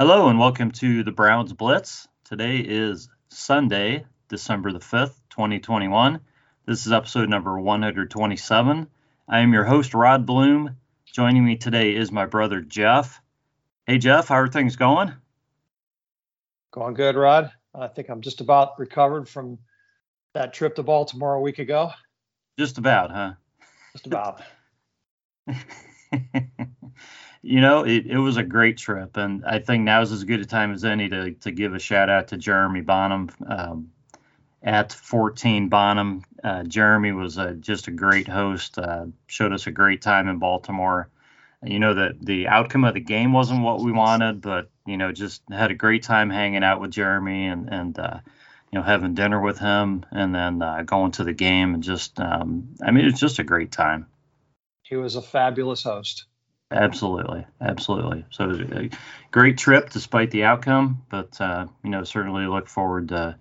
Hello and welcome to the Browns Blitz. Today is Sunday, December the 5th, 2021. This is episode number 127. I am your host, Rod Bloom. Joining me today is my brother, Jeff. Hey, Jeff, how are things going? Going good, Rod. I think I'm just about recovered from that trip to Baltimore a week ago. Just about, huh? Just about. you know, it, it was a great trip, and I think now is as good a time as any to, to give a shout out to Jeremy Bonham um, at 14 Bonham. Uh, Jeremy was just a great host, uh, showed us a great time in Baltimore. You know that the outcome of the game wasn't what we wanted, but you know just had a great time hanging out with Jeremy and and uh, you know having dinner with him, and then uh, going to the game and just um, I mean it's just a great time. He was a fabulous host. Absolutely, absolutely. So it was a great trip despite the outcome, but uh, you know certainly look forward to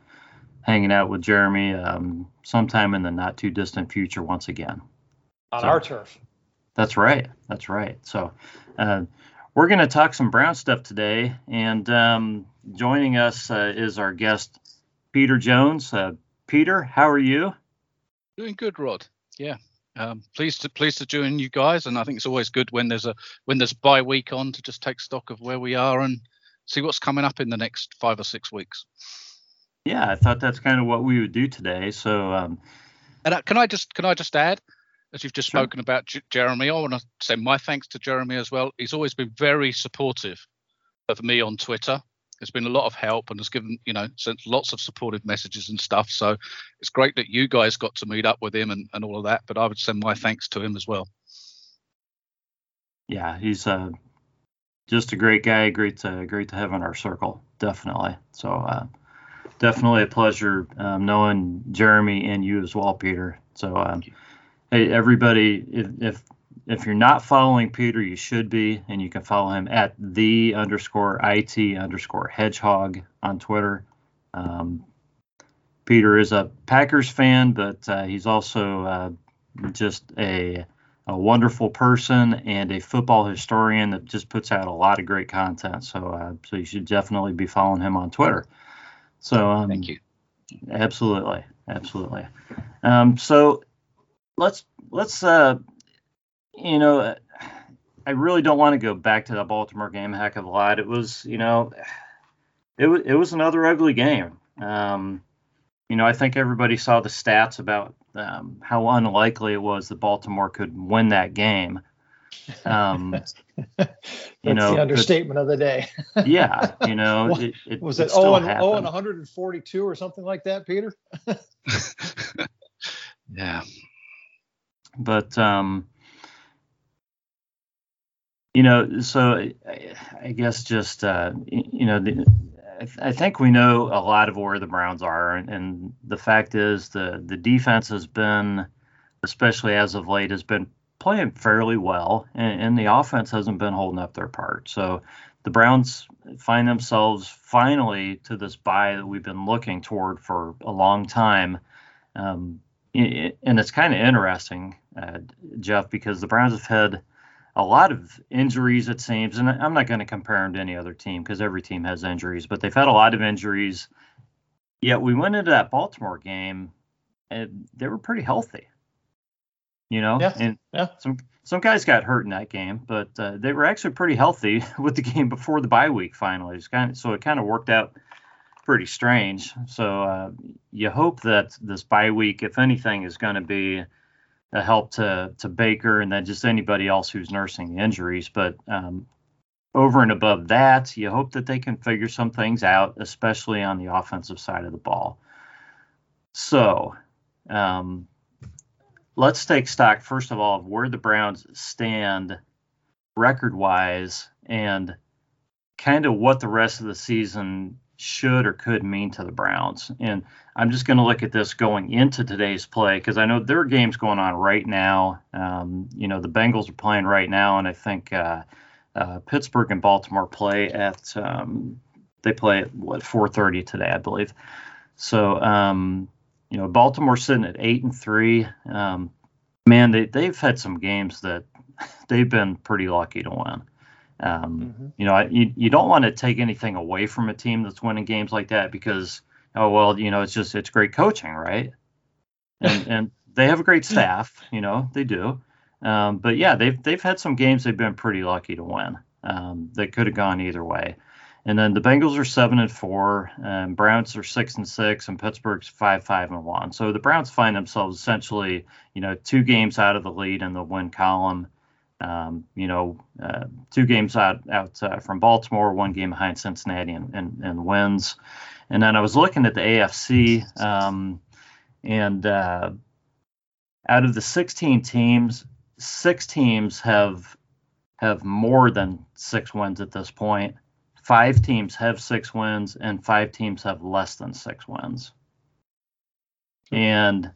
hanging out with Jeremy um, sometime in the not too distant future once again. On so, our turf. That's right. That's right. So uh, we're going to talk some Brown stuff today, and um, joining us uh, is our guest Peter Jones. Uh, Peter, how are you? Doing good, Rod. Yeah, um, pleased to pleased to join you guys, and I think it's always good when there's a when there's bye week on to just take stock of where we are and see what's coming up in the next five or six weeks. Yeah, I thought that's kind of what we would do today. So, um, and uh, can I just can I just add, as you've just sure. spoken about J- Jeremy, I want to say my thanks to Jeremy as well. He's always been very supportive of me on Twitter there's been a lot of help and has given you know sent lots of supportive messages and stuff. So it's great that you guys got to meet up with him and, and all of that but i would send my thanks to him as well. Yeah he's uh, just a great guy. Great to great to have in our circle definitely. So uh, definitely a pleasure um, knowing jeremy and you as well peter. So um, hey everybody if, if if you're not following Peter, you should be, and you can follow him at the underscore it underscore hedgehog on Twitter. Um, Peter is a Packers fan, but uh, he's also uh, just a, a wonderful person and a football historian that just puts out a lot of great content. So, uh, so you should definitely be following him on Twitter. So, um, thank you. Absolutely, absolutely. Um, so let's let's uh, you know, I really don't want to go back to that Baltimore game heck of a lot. It was, you know, it was it was another ugly game. Um, you know, I think everybody saw the stats about um, how unlikely it was that Baltimore could win that game. Um, That's you know, the understatement but, of the day. yeah, you know, it, it, was it, it 0 and, 0 and 142 or something like that, Peter? yeah. But um, you know, so I, I guess just uh, you know, the, I, think we know a lot of where the Browns are, and, and, the fact is the the defense has been, especially as of late, has been playing fairly well, and, and the offense hasn't been holding up their part. So the Browns find themselves finally to this bye that we've been looking toward for a long time. Um, and it's kind of interesting, uh, Jeff, because the Browns have had a lot of injuries, it seems. And I'm not going to compare them to any other team because every team has injuries, but they've had a lot of injuries. Yet we went into that Baltimore game and they were pretty healthy. You know, yeah, and yeah. some some guys got hurt in that game, but uh, they were actually pretty healthy with the game before the bye week finally. It's kind of, so it kind of worked out pretty strange. So uh, you hope that this bye week, if anything, is going to be a help to to Baker and then just anybody else who's nursing the injuries. But um, over and above that, you hope that they can figure some things out, especially on the offensive side of the ball. So um, let's take stock first of all of where the Browns stand record wise and kind of what the rest of the season should or could mean to the Browns. And I'm just going to look at this going into today's play because I know there are games going on right now. Um, you know, the Bengals are playing right now, and I think uh, uh, Pittsburgh and Baltimore play at um, they play at what 4:30 today, I believe. So, um, you know, Baltimore sitting at eight and three. Um, man, they they've had some games that they've been pretty lucky to win. Um, mm-hmm. You know, you, you don't want to take anything away from a team that's winning games like that because, oh, well, you know, it's just, it's great coaching, right? And, and they have a great staff, you know, they do. Um, but yeah, they've, they've had some games they've been pretty lucky to win. Um, they could have gone either way. And then the Bengals are seven and four, and Browns are six and six, and Pittsburgh's five five and one. So the Browns find themselves essentially, you know, two games out of the lead in the win column. Um, you know, uh, two games out out uh, from Baltimore, one game behind Cincinnati, and, and, and, wins. And then I was looking at the AFC, um, and uh, out of the 16 teams, six teams have have more than six wins at this point. five teams have six wins and five teams have less than six wins. And,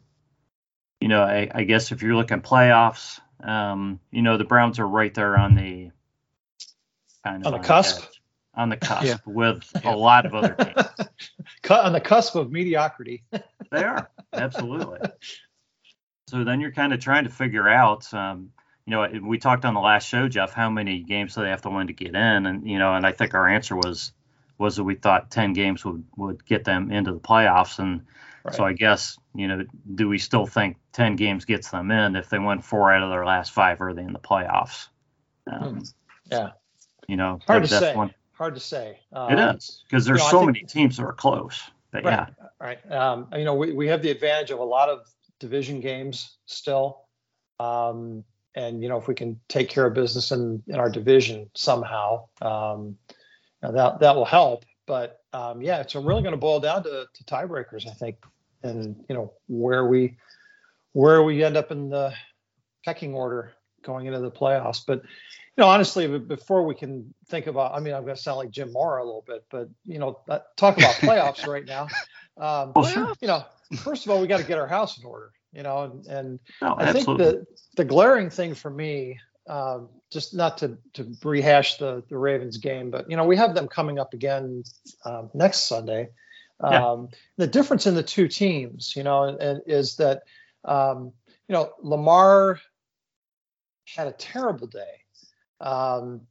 you know, I, I guess if you're looking playoffs, um, you know, the Browns are right there on the kind of on the cusp. Edge, on the cusp yeah. with yeah. a lot of other teams. Cut on the cusp of mediocrity. they are absolutely. So then you're kind of trying to figure out, um, you know, we talked on the last show, Jeff, how many games do they have to win to get in? And, you know, and I think our answer was, was that we thought 10 games would, would get them into the playoffs. And right. so I guess, you know, do we still think 10 games gets them in? If they win four out of their last five, are they in the playoffs? Um, hmm. yeah. You know, hard that, to say. One, hard to say. Um, it is because there's you know, so think, many teams that are close. But right, yeah. Right. Um, you know, we, we have the advantage of a lot of division games still. Um, and you know if we can take care of business in in our division somehow, um, that that will help. But um, yeah, it's really going to boil down to, to tiebreakers, I think, and you know where we where we end up in the pecking order going into the playoffs. But you know, honestly, before we can think about, I mean, I'm going to sound like Jim Mora a little bit, but you know, talk about playoffs right now. Um, well, you know, first of all, we got to get our house in order you know, and, and no, I think the the glaring thing for me, um, just not to to rehash the the Ravens game, but you know, we have them coming up again um, next Sunday. Yeah. Um, the difference in the two teams, you know, and, is that um, you know Lamar had a terrible day, um,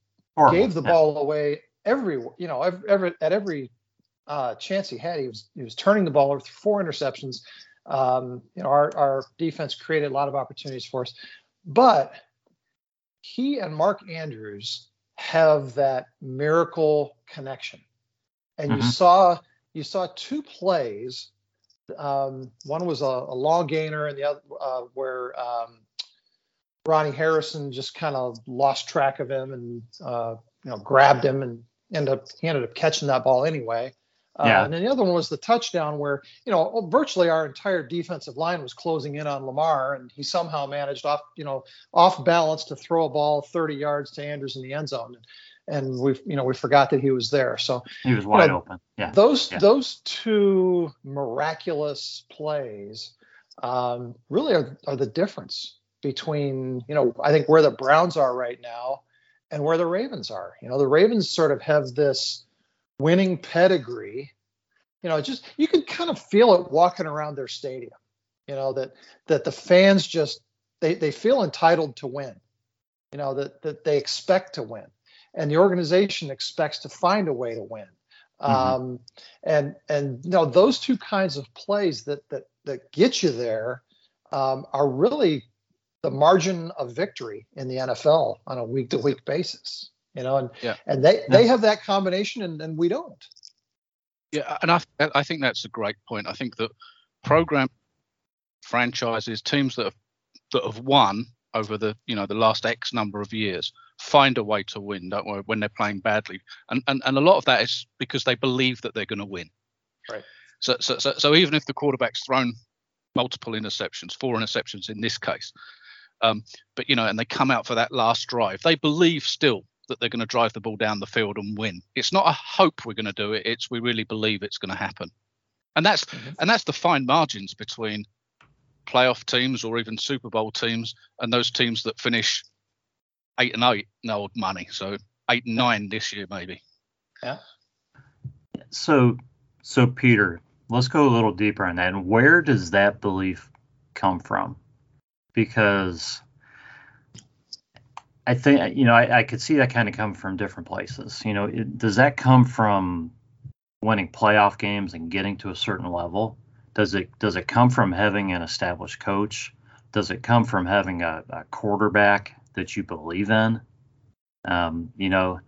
gave the ball away every you know every, every at every uh, chance he had. He was he was turning the ball over four interceptions. Um, you know, our, our defense created a lot of opportunities for us, but he and Mark Andrews have that miracle connection. And mm-hmm. you saw you saw two plays. Um, one was a, a, long gainer, and the other uh, where um, Ronnie Harrison just kind of lost track of him and uh, you know grabbed him and ended up he ended up catching that ball anyway. Uh, yeah. and then the other one was the touchdown where, you know, virtually our entire defensive line was closing in on Lamar, and he somehow managed off, you know, off balance to throw a ball 30 yards to Andrews in the end zone. And we, you know, we forgot that he was there. So he was wide you know, open. Yeah. Those yeah. those two miraculous plays um, really are, are the difference between, you know, I think where the Browns are right now and where the Ravens are. You know, the Ravens sort of have this winning pedigree. You know, just you can kind of feel it walking around their stadium. You know that that the fans just they they feel entitled to win. You know that that they expect to win, and the organization expects to find a way to win. Mm-hmm. Um, and and you know those two kinds of plays that that that get you there um, are really the margin of victory in the NFL on a week to week basis you know, and yeah. and they they have that combination, and, and we don't. Yeah, and I I think that's a great point. I think that program franchises, teams that have that have won over the you know the last X number of years find a way to win, don't worry, when they're playing badly. And and, and a lot of that is because they believe that they're going to win. Right. So, so so so even if the quarterback's thrown multiple interceptions, four interceptions in this case, um, but you know, and they come out for that last drive, they believe still that they're going to drive the ball down the field and win. It's not a hope we're going to do it. It's we really believe it's going to happen. And that's mm-hmm. and that's the fine margins between playoff teams or even Super Bowl teams and those teams that finish eight and eight, no money. So eight and nine this year maybe. Yeah. So so Peter, let's go a little deeper on that. And where does that belief come from? Because I think you know I, I could see that kind of come from different places. You know, it, does that come from winning playoff games and getting to a certain level? Does it does it come from having an established coach? Does it come from having a, a quarterback that you believe in? Um, you know,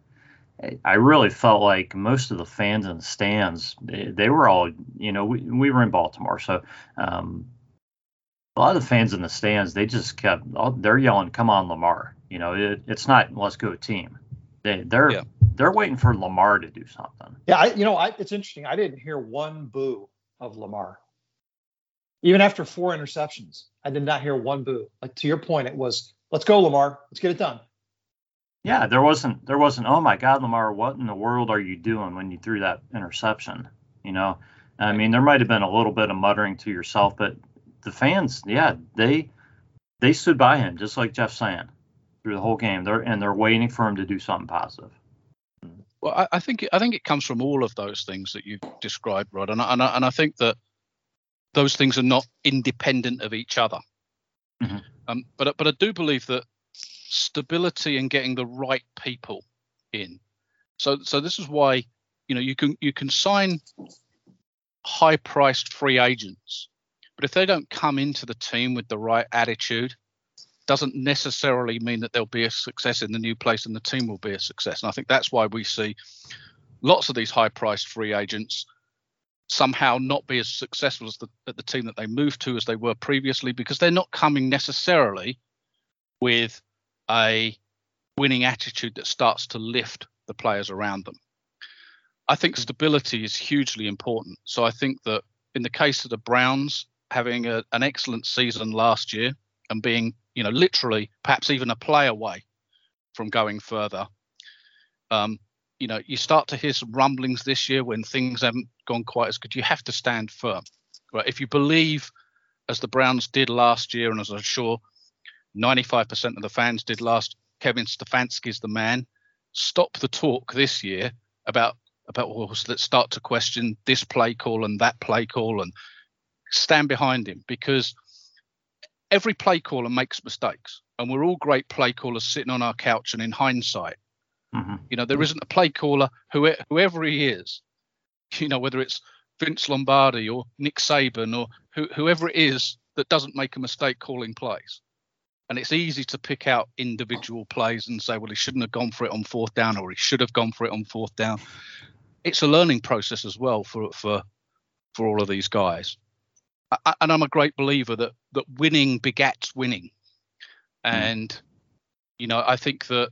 I really felt like most of the fans in the stands, they, they were all, you know, we, we were in Baltimore, so um, a lot of the fans in the stands, they just kept, they're yelling, "Come on, Lamar!" You know, it, it's not "Let's go team." They, they're yeah. they're waiting for Lamar to do something. Yeah, I, you know, I, it's interesting. I didn't hear one boo of Lamar, even after four interceptions. I did not hear one boo. Like to your point, it was, "Let's go, Lamar! Let's get it done." Yeah, there wasn't there wasn't oh my God, Lamar, what in the world are you doing when you threw that interception? You know, I mean, there might have been a little bit of muttering to yourself, but the fans, yeah, they they stood by him just like Jeff saying through the whole game. They're and they're waiting for him to do something positive. Well, I, I think I think it comes from all of those things that you described, Rod, and I, and I, and I think that those things are not independent of each other. Mm-hmm. Um, but but I do believe that stability and getting the right people in. So so this is why you know you can you can sign high priced free agents, but if they don't come into the team with the right attitude, doesn't necessarily mean that there'll be a success in the new place and the team will be a success. And I think that's why we see lots of these high priced free agents somehow not be as successful as the, at the team that they moved to as they were previously because they're not coming necessarily with a winning attitude that starts to lift the players around them. I think stability is hugely important. So I think that in the case of the Browns, having a, an excellent season last year and being, you know, literally perhaps even a play away from going further, um, you know, you start to hear some rumblings this year when things haven't gone quite as good. You have to stand firm. Right? If you believe, as the Browns did last year, and as I'm sure 95% of the fans did last. Kevin Stefanski's the man. Stop the talk this year about about well, let's start to question this play call and that play call and stand behind him because every play caller makes mistakes and we're all great play callers sitting on our couch and in hindsight mm-hmm. you know there isn't a play caller whoever he is you know whether it's vince lombardi or nick saban or who, whoever it is that doesn't make a mistake calling plays and it's easy to pick out individual plays and say, well, he shouldn't have gone for it on fourth down, or he should have gone for it on fourth down. It's a learning process as well for for for all of these guys. I, and I'm a great believer that that winning begats winning, hmm. and mm. you know I think that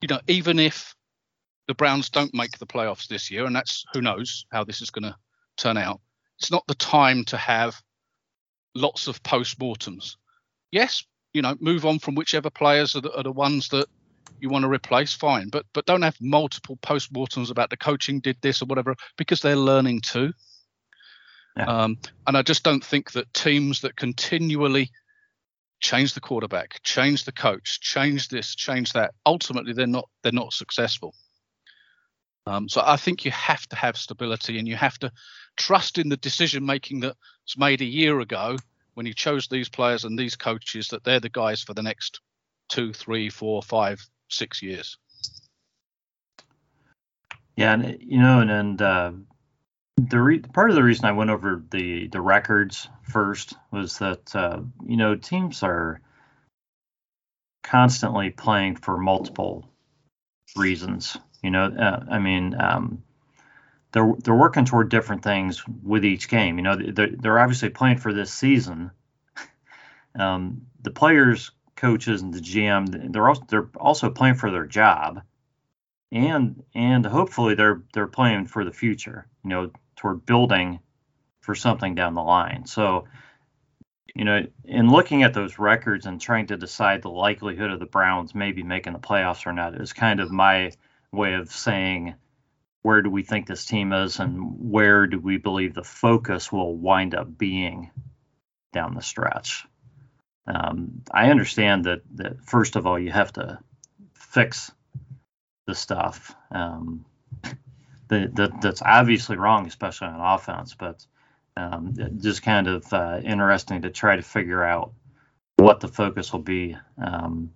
you know even if the Browns don't make the playoffs this year, and that's who knows how this is going to turn out. It's not the time to have lots of post-mortems yes, you know, move on from whichever players are the, are the ones that you want to replace, fine. But but don't have multiple post-mortems about the coaching did this or whatever because they're learning too. Yeah. Um, and I just don't think that teams that continually change the quarterback, change the coach, change this, change that, ultimately they're not they're not successful. Um, so I think you have to have stability and you have to trust in the decision making that's made a year ago when you chose these players and these coaches that they're the guys for the next two, three, four, five, six years. Yeah, and you know, and, and uh, the re- part of the reason I went over the the records first was that uh, you know teams are constantly playing for multiple reasons. You know, uh, I mean, um, they're they're working toward different things with each game. You know, they're, they're obviously playing for this season. Um, the players, coaches, and the GM they're also they're also playing for their job, and and hopefully they're they're playing for the future. You know, toward building for something down the line. So, you know, in looking at those records and trying to decide the likelihood of the Browns maybe making the playoffs or not is kind of my way of saying where do we think this team is and where do we believe the focus will wind up being down the stretch. Um, I understand that that first of all you have to fix the stuff um, that, that, that's obviously wrong, especially on offense. But um, just kind of uh, interesting to try to figure out what the focus will be. Um,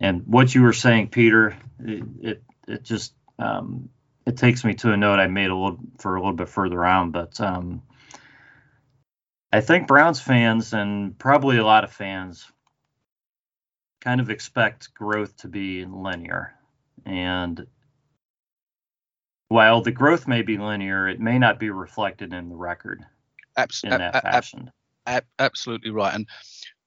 and what you were saying, Peter, it it, it just um, it takes me to a note I made a little for a little bit further on, but um, I think Browns fans and probably a lot of fans kind of expect growth to be linear, and while the growth may be linear, it may not be reflected in the record Abs- in that ab- fashion. ab- absolutely right. And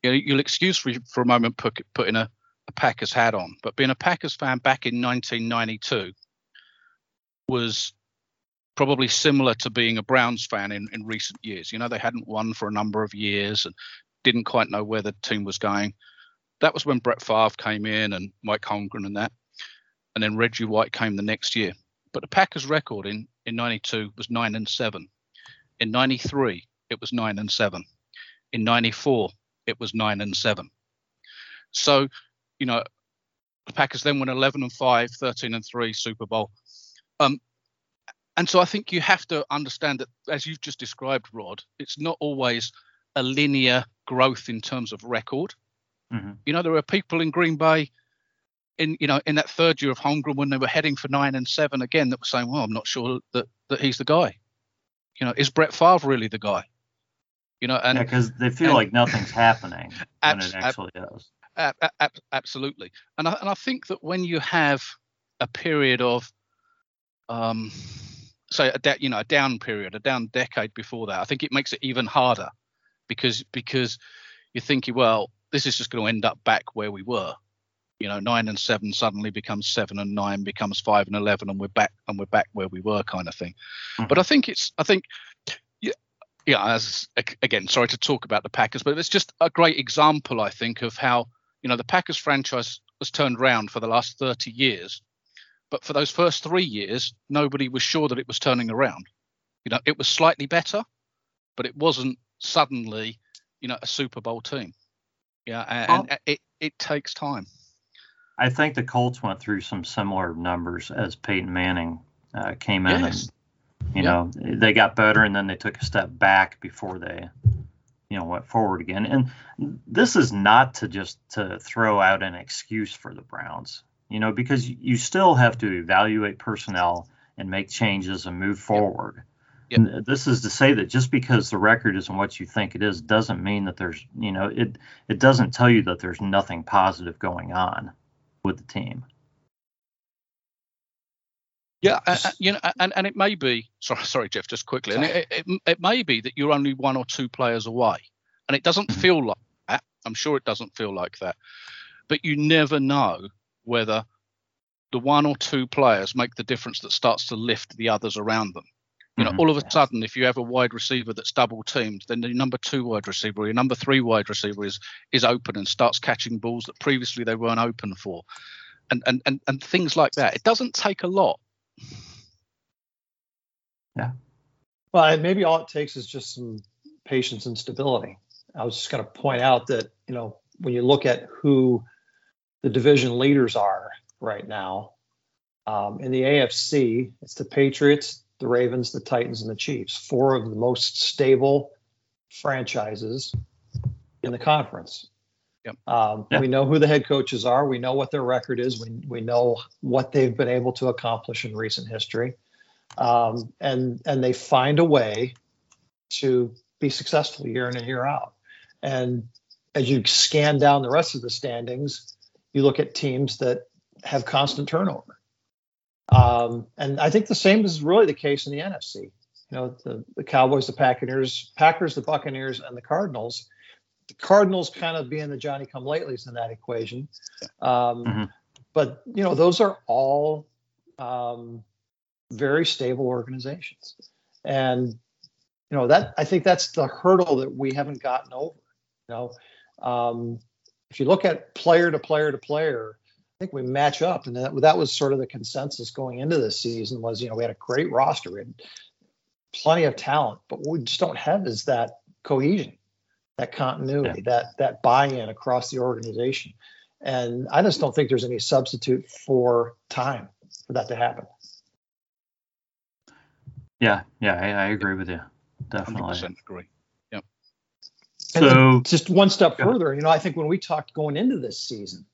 you know, you'll excuse for, for a moment put, putting a, a Packers hat on, but being a Packers fan back in 1992 was probably similar to being a Browns fan in, in recent years. You know, they hadn't won for a number of years and didn't quite know where the team was going. That was when Brett Favre came in and Mike Holmgren and that. And then Reggie White came the next year. But the Packers record in, in 92 was 9 and 7. In 93, it was 9 and 7. In 94, it was 9 and 7. So, you know, the Packers then went 11 and 5, 13 and 3 Super Bowl. Um, and so I think you have to understand that, as you've just described, Rod, it's not always a linear growth in terms of record. Mhm. You know, there are people in Green Bay in you know in that third year of Holmgren when they were heading for nine and seven again that were saying, well, I'm not sure that that he's the guy. You know, is Brett Favre really the guy? You know, and because they feel and- like nothing's happening when Abs- it ab- actually is. A- a- ab- absolutely. And I, and I think that when you have a period of, um, say, a de- you know, a down period, a down decade before that, I think it makes it even harder because because you're thinking, well, this is just going to end up back where we were. You know, nine and seven suddenly becomes seven and nine becomes five and eleven, and we're back and we're back where we were, kind of thing. Mm-hmm. But I think it's, I think, yeah, yeah. As again, sorry to talk about the Packers, but it's just a great example, I think, of how you know the Packers franchise has turned around for the last 30 years, but for those first three years, nobody was sure that it was turning around. You know, it was slightly better, but it wasn't suddenly, you know, a Super Bowl team. Yeah, and, and it it takes time. I think the Colts went through some similar numbers as Peyton Manning uh, came in, Yes. and you Yeah. know they got better, and then they took a step back before they, you know, went forward again. And this is not to just to throw out an excuse for the Browns, you know, because you still have to evaluate personnel and make changes and move forward. Yep. And this is to say that just because the record isn't what you think it is doesn't mean that there's, you know, it it doesn't tell you that there's nothing positive going on with the team. Yeah, you know, and and it may be sorry, sorry, Jeff, just quickly, and it, it, it may be that you're only one or two players away, and it doesn't Mhm. feel like that. I'm sure it doesn't feel like that, but you never know whether the one or two players make the difference that starts to lift the others around them. You know, Mhm. all of a sudden, if you have a wide receiver that's double teamed, then the number two wide receiver or your number three wide receiver is is open and starts catching balls that previously they weren't open for, and and and, and things like that. It doesn't take a lot. Yeah. Well, and maybe all it takes is just some patience and stability. I was just going to point out that, you know, when you look at who the division leaders are right now, um, in the AFC, it's the Patriots, the Ravens, the Titans, and the Chiefs, four of the most stable franchises in the conference. Yep. Um, Yeah. We know who the head coaches are. We know what their record is. We, we know what they've been able to accomplish in recent history um, and and they find a way to be successful year in and year out. And as you scan down the rest of the standings, you look at teams that have constant turnover. Um, and I think the same is really the case in the NFC. You know, the, the Cowboys, the Packers, Packers, the Buccaneers, and the Cardinals. The Cardinals kind of being the Johnny come latelys in that equation. Um, Mhm. But, you know, those are all um, very stable organizations. And you know that I think that's the hurdle that we haven't gotten over. You know, um, if you look at player to player to player, think we match up, and that, that was sort of the consensus going into this season. Was you know we had a great roster, we had plenty of talent, but what we just don't have is that cohesion, that continuity, that that buy-in across the organization. And I just don't think there's any substitute for time for that to happen. Yeah, yeah, I, I agree with you. Hundred Definitely. percent agree. And So just one step further, you know, I think when we talked going into this season,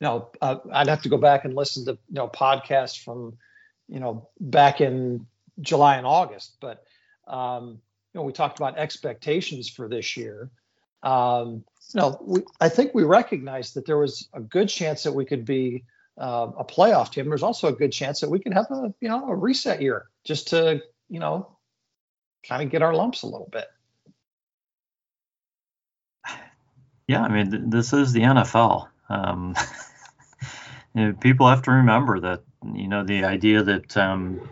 you know, uh, I'd have to go back and listen to you know podcasts from you know back in July and August, but um, you know we talked about expectations for this year. Um, you know, we, I think we recognized that there was a good chance that we could be uh, a playoff team. There's also a good chance that we could have a you know a reset year just to you know kind of get our lumps a little bit. Yeah, I mean, th- this is the NFL. Um, you know, people have to remember that you know the idea that um,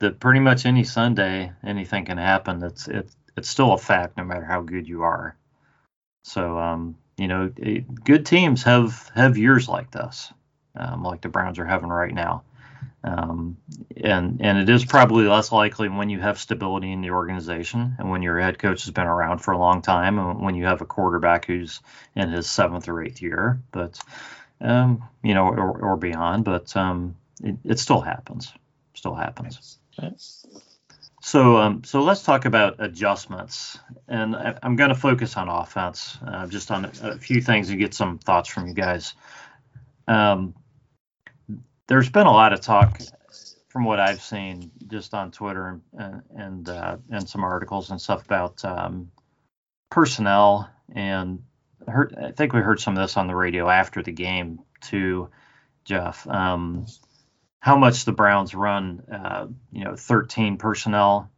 that pretty much any Sunday anything can happen. It's it, it's still a fact no matter how good you are. So um, you know, it, good teams have have years like this, um, like the Browns are having right now. Um, and and it is probably less likely when you have stability in the organization and when your head coach has been around for a long time and when you have a quarterback who's in his seventh or eighth year, but um, you know, or, or beyond. But um, it, it still happens. Still happens. So, um, so let's talk about adjustments, and I, am going to focus on offense, uh, just on a, a, few things and get some thoughts from you guys. Um, there's been a lot of talk from what I've seen just on Twitter and and uh, and some articles and stuff about um, personnel and heard, I think we heard some of this on the radio after the game too, Jeff. Um, how much the Browns run, uh, you know, 13 personnel,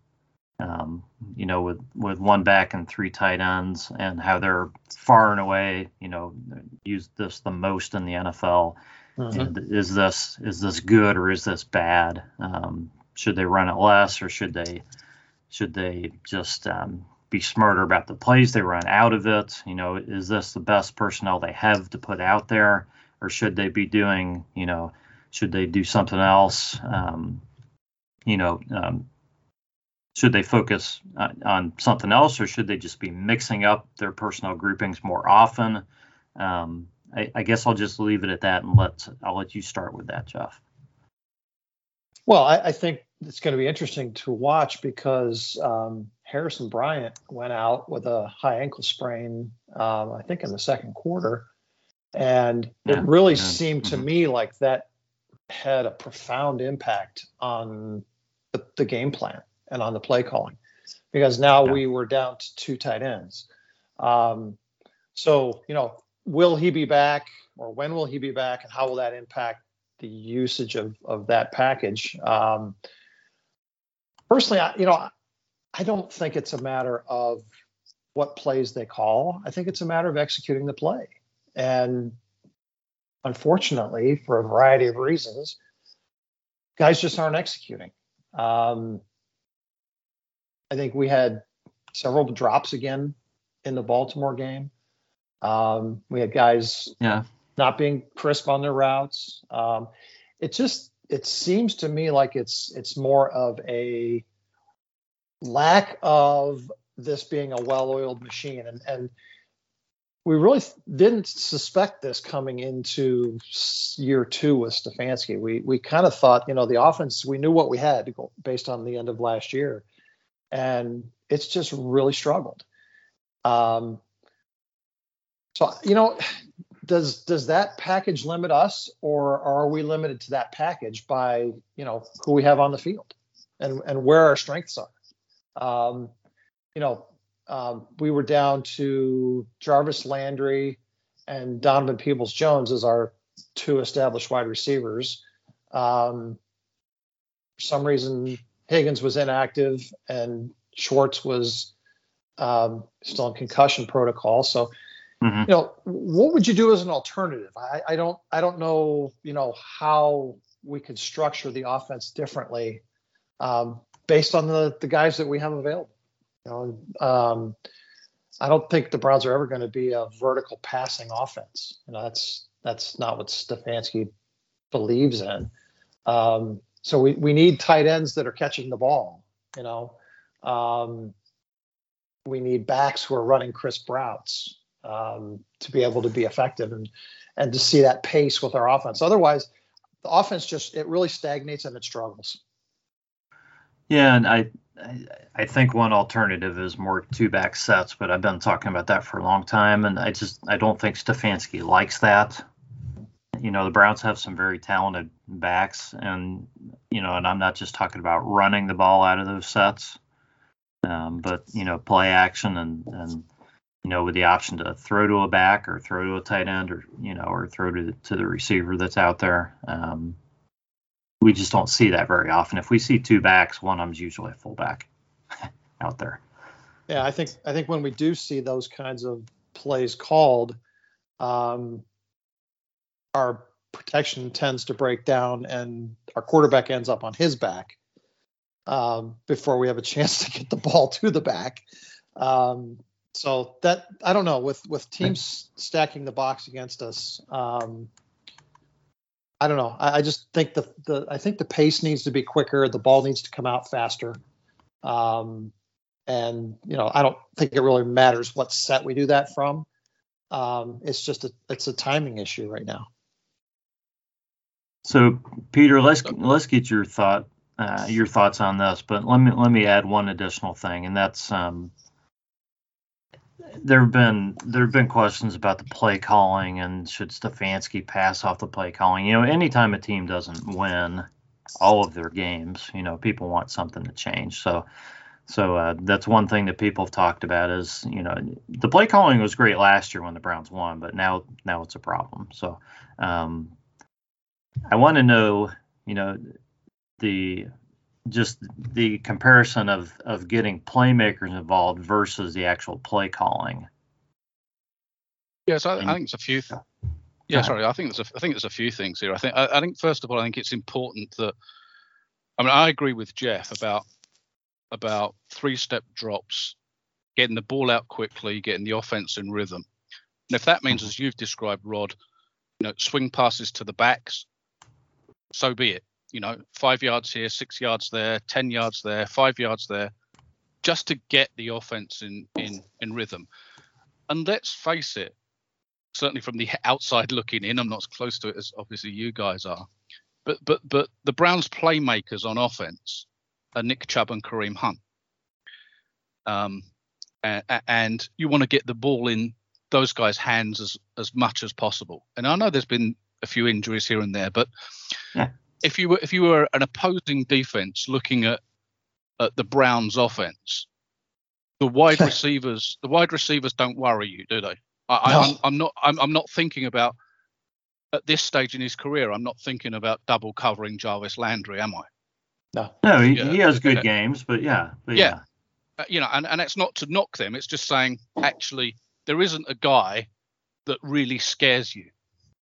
um, you know, with with one back and three tight ends, and how they're far and away, you know, use this the most in the NFL. Mm-hmm. And is this is this good or is this bad? Um, should they run it less or should they should they just um, be smarter about the plays they run out of it? You know, is this the best personnel they have to put out there, or should they be doing, you know, should they do something else? Um, you know, um, should they focus on, on, something else, or should they just be mixing up their personnel groupings more often? Um, I, I, guess I'll just leave it at that and let I'll let you start with that, Jeff. Well, I, I think it's going to be interesting to watch because um, Harrison Bryant went out with a high ankle sprain, um, I think in the second quarter, and yeah, it really yeah. seemed to mm-hmm. me like that had a profound impact on the, the, game plan and on the play calling because now yeah. we were down to two tight ends. Um, so you know will he be back or when will he be back and how will that impact the usage of, of that package? Um, personally, I, you know, I don't think it's a matter of what plays they call. I think it's a matter of executing the play. And unfortunately, for a variety of reasons, guys just aren't executing. Um, I think we had several drops again in the Baltimore game. Um, we had guys yeah. not being crisp on their routes. Um, it just it seems to me like it's it's more of a lack of this being a well-oiled machine, and and we really didn't suspect this coming into year two with Stefanski. We we kind of thought, you know, the offense we knew what we had based on the end of last year, and it's just really struggled. Um, so you know, does does that package limit us, or are we limited to that package by you know who we have on the field, and and where our strengths are? Um, you know, um, we were down to Jarvis Landry and Donovan Peoples Jones as our two established wide receivers. Um, for some reason, Higgins was inactive and Schwartz was um, still in concussion protocol. So Mm-hmm. You know, what would you do as an alternative? I, I don't I don't know, you know, how we could structure the offense differently um, based on the the guys that we have available. You know, um, I don't think the Browns are ever going to be a vertical passing offense. You know, that's that's not what Stefanski believes in. Um, so we, we need tight ends that are catching the ball. You know, um, we need backs who are running crisp routes um, to be able to be effective and and to see that pace with our offense. Otherwise, the offense just it really stagnates and it struggles. Yeah, and I I think one alternative is more two back sets, but I've been talking about that for a long time, and I just I don't think Stefanski likes that. you know, the Browns have some very talented backs, and you know, and I'm not just talking about running the ball out of those sets, um, but you know, play action and and you know, with the option to throw to a back or throw to a tight end or you know, or throw to to the receiver that's out there. Um, we just don't see that very often. If we see two backs, one of them's usually a fullback out there. Yeah, I think I think when we do see those kinds of plays called, um, our protection tends to break down, and our quarterback ends up on his back um, before we have a chance to get the ball to the back. Um, so that I don't know with with teams stacking the box against us. Um, I don't know. I, I, just think the the I think the pace needs to be quicker. The ball needs to come out faster. Um, and you know, I don't think it really matters what set we do that from. Um, it's just a it's a timing issue right now. So, Peter, let's let's get your thought uh, your thoughts on this. But let me let me add one additional thing, and that's um, there have been there have been questions about the play calling and should Stefanski pass off the play calling. You know, anytime a team doesn't win all of their games, you know, people want something to change. So so uh, that's one thing that people have talked about is you know the play calling was great last year when the Browns won, but now now it's a problem. So um, I want to know you know the just the comparison of of getting playmakers involved versus the actual play calling. Yes, I, I think it's a few. Th- yeah, sorry. I think there's a, I think there's a few things here. I think I, I think first of all, I think it's important that I mean I agree with Jeff about about three step drops, getting the ball out quickly, getting the offense in rhythm. And if that means, mm-hmm. as you've described, Rod, you know, swing passes to the backs, so be it. You know, five yards here, six yards there, ten yards there, five yards there, just to get the offense in in in rhythm. And let's face it, certainly from the outside looking in, I'm not as close to it as obviously you guys are. But but but the Browns playmakers on offense are Nick Chubb and Kareem Hunt. Um, and, you want to get the ball in those guys' hands as as much as possible. And I know there's been a few injuries here and there, but yeah. If you were if you were an opposing defense looking at at the Browns' offense, the wide receivers the wide receivers don't worry you, do they? I, no. I'm, I'm not I'm, I'm not thinking about at this stage in his career. I'm not thinking about double covering Jarvis Landry, am I? No, no, he, yeah. he has good games, but yeah, but yeah. yeah. Uh, you know, and, and it's not to knock them. It's just saying actually there isn't a guy that really scares you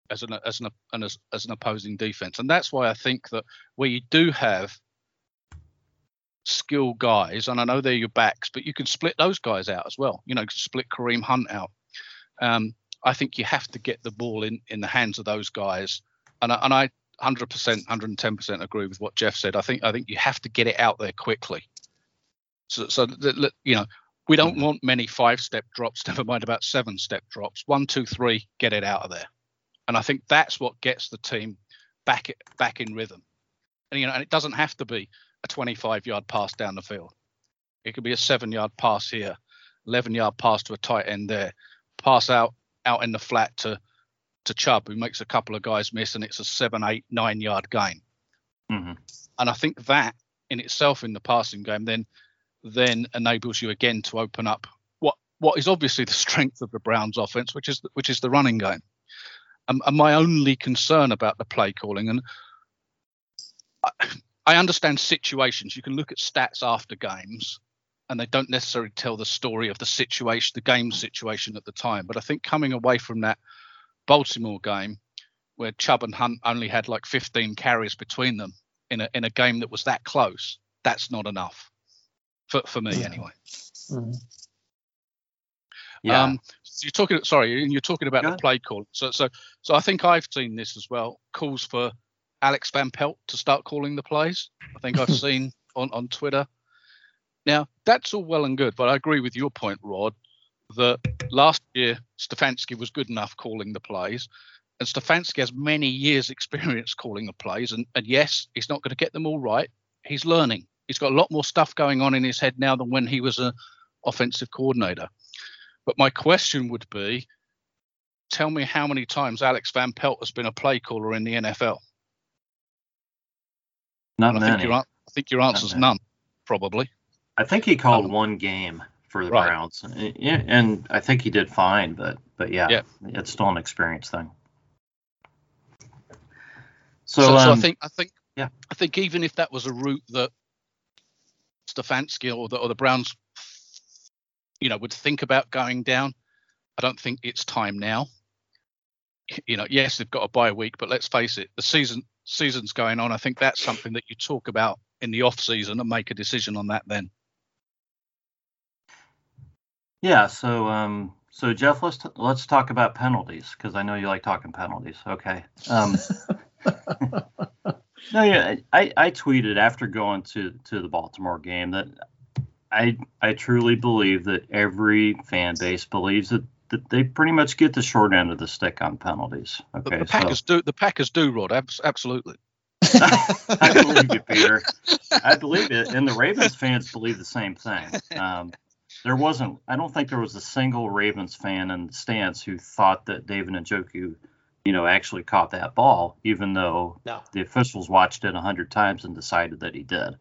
as an as an as, as an opposing defense, and that's why I think that where you do have skilled guys, and I know they're your backs, but you can split those guys out as well. You know, split Kareem Hunt out. Um, I think you have to get the ball in in the hands of those guys, and I, and I 100%, 110% agree with what Jeff said. I think I think you have to get it out there quickly. So, so that, you know, we don't mm-hmm. want many five-step drops. Never mind about seven-step drops. One, two, three, get it out of there. And I think that's what gets the team back back in rhythm. And you know, and it doesn't have to be a 25-yard pass down the field. It could be a seven-yard pass here, 11-yard pass to a tight end there, pass out out in the flat to to Chubb, who makes a couple of guys miss, and it's a seven, eight, nine yard gain. Mm-hmm. And I think that in itself in the passing game then then enables you again to open up what what is obviously the strength of the Browns offense, which is which is the running game. And, and my only concern about the play calling, and I, I understand situations. You can look at stats after games, and they don't necessarily tell the story of the situation, the game situation at the time. But I think coming away from that Baltimore game where Chubb and Hunt only had like 15 carries between them in a in a game that was that close. That's not enough for for me anyway. Mm-hmm. Yeah. Um, so you're talking. Sorry, you're talking about the play call. So so so I think I've seen this as well. Calls for Alex Van Pelt to start calling the plays. I think I've seen on on Twitter. Now that's all well and good, but I agree with your point, Rod that last year Stefanski was good enough calling the plays, and Stefanski has many years' experience calling the plays. And, and yes, he's not going to get them all right. He's learning. He's got a lot more stuff going on in his head now than when he was an offensive coordinator. But my question would be, tell me how many times Alex Van Pelt has been a play caller in the NFL. Not I many. think your an- I think your answer's many. none, probably. I think he called Um, one game for the right. Browns, and, and I think he did fine. But but yeah, Yeah. it's still an experience thing. So, So, so I um, think I think yeah. I think even if that was a route that Stefanski or the or the Browns, you know, would think about going down, I don't think it's time now. You know, yes, they've got a bye week, but let's face it, the season season's going on. I think that's something that you talk about in the off season and make a decision on that then. Yeah, so um, so Jeff, let's t- let's talk about penalties because I know you like talking penalties. Okay. Um, no, yeah, I, I tweeted after going to to the Baltimore game that I I truly believe that every fan base believes that, that they pretty much get the short end of the stick on penalties. Okay, the so Packers do the Packers do, Rod. Absolutely. I believe you, Peter. I believe it, and the Ravens fans believe the same thing. Um, there wasn't. I don't think there was a single Ravens fan in the stands who thought that David and Njoku, you know, actually caught that ball, even though No. the officials watched it a hundred times and decided that he did.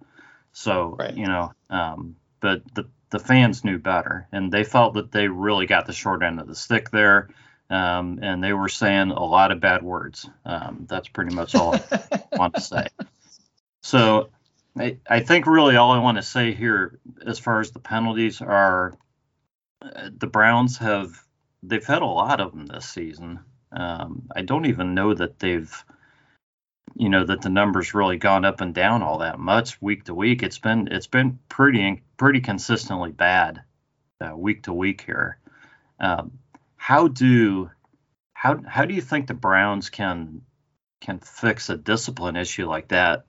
So Right. you know, um, but the the fans knew better, and they felt that they really got the short end of the stick there. Um, and they were saying a lot of bad words. Um, that's pretty much all I want to say. So I, I think really all I want to say here, as far as the penalties are, uh, the Browns have they've had a lot of them this season. Um, I don't even know that they've, you know, that the numbers really gone up and down all that much week to week. It's been it's been pretty pretty consistently bad uh, week to week here. Um, how do how how do you think the Browns can can fix a discipline issue like that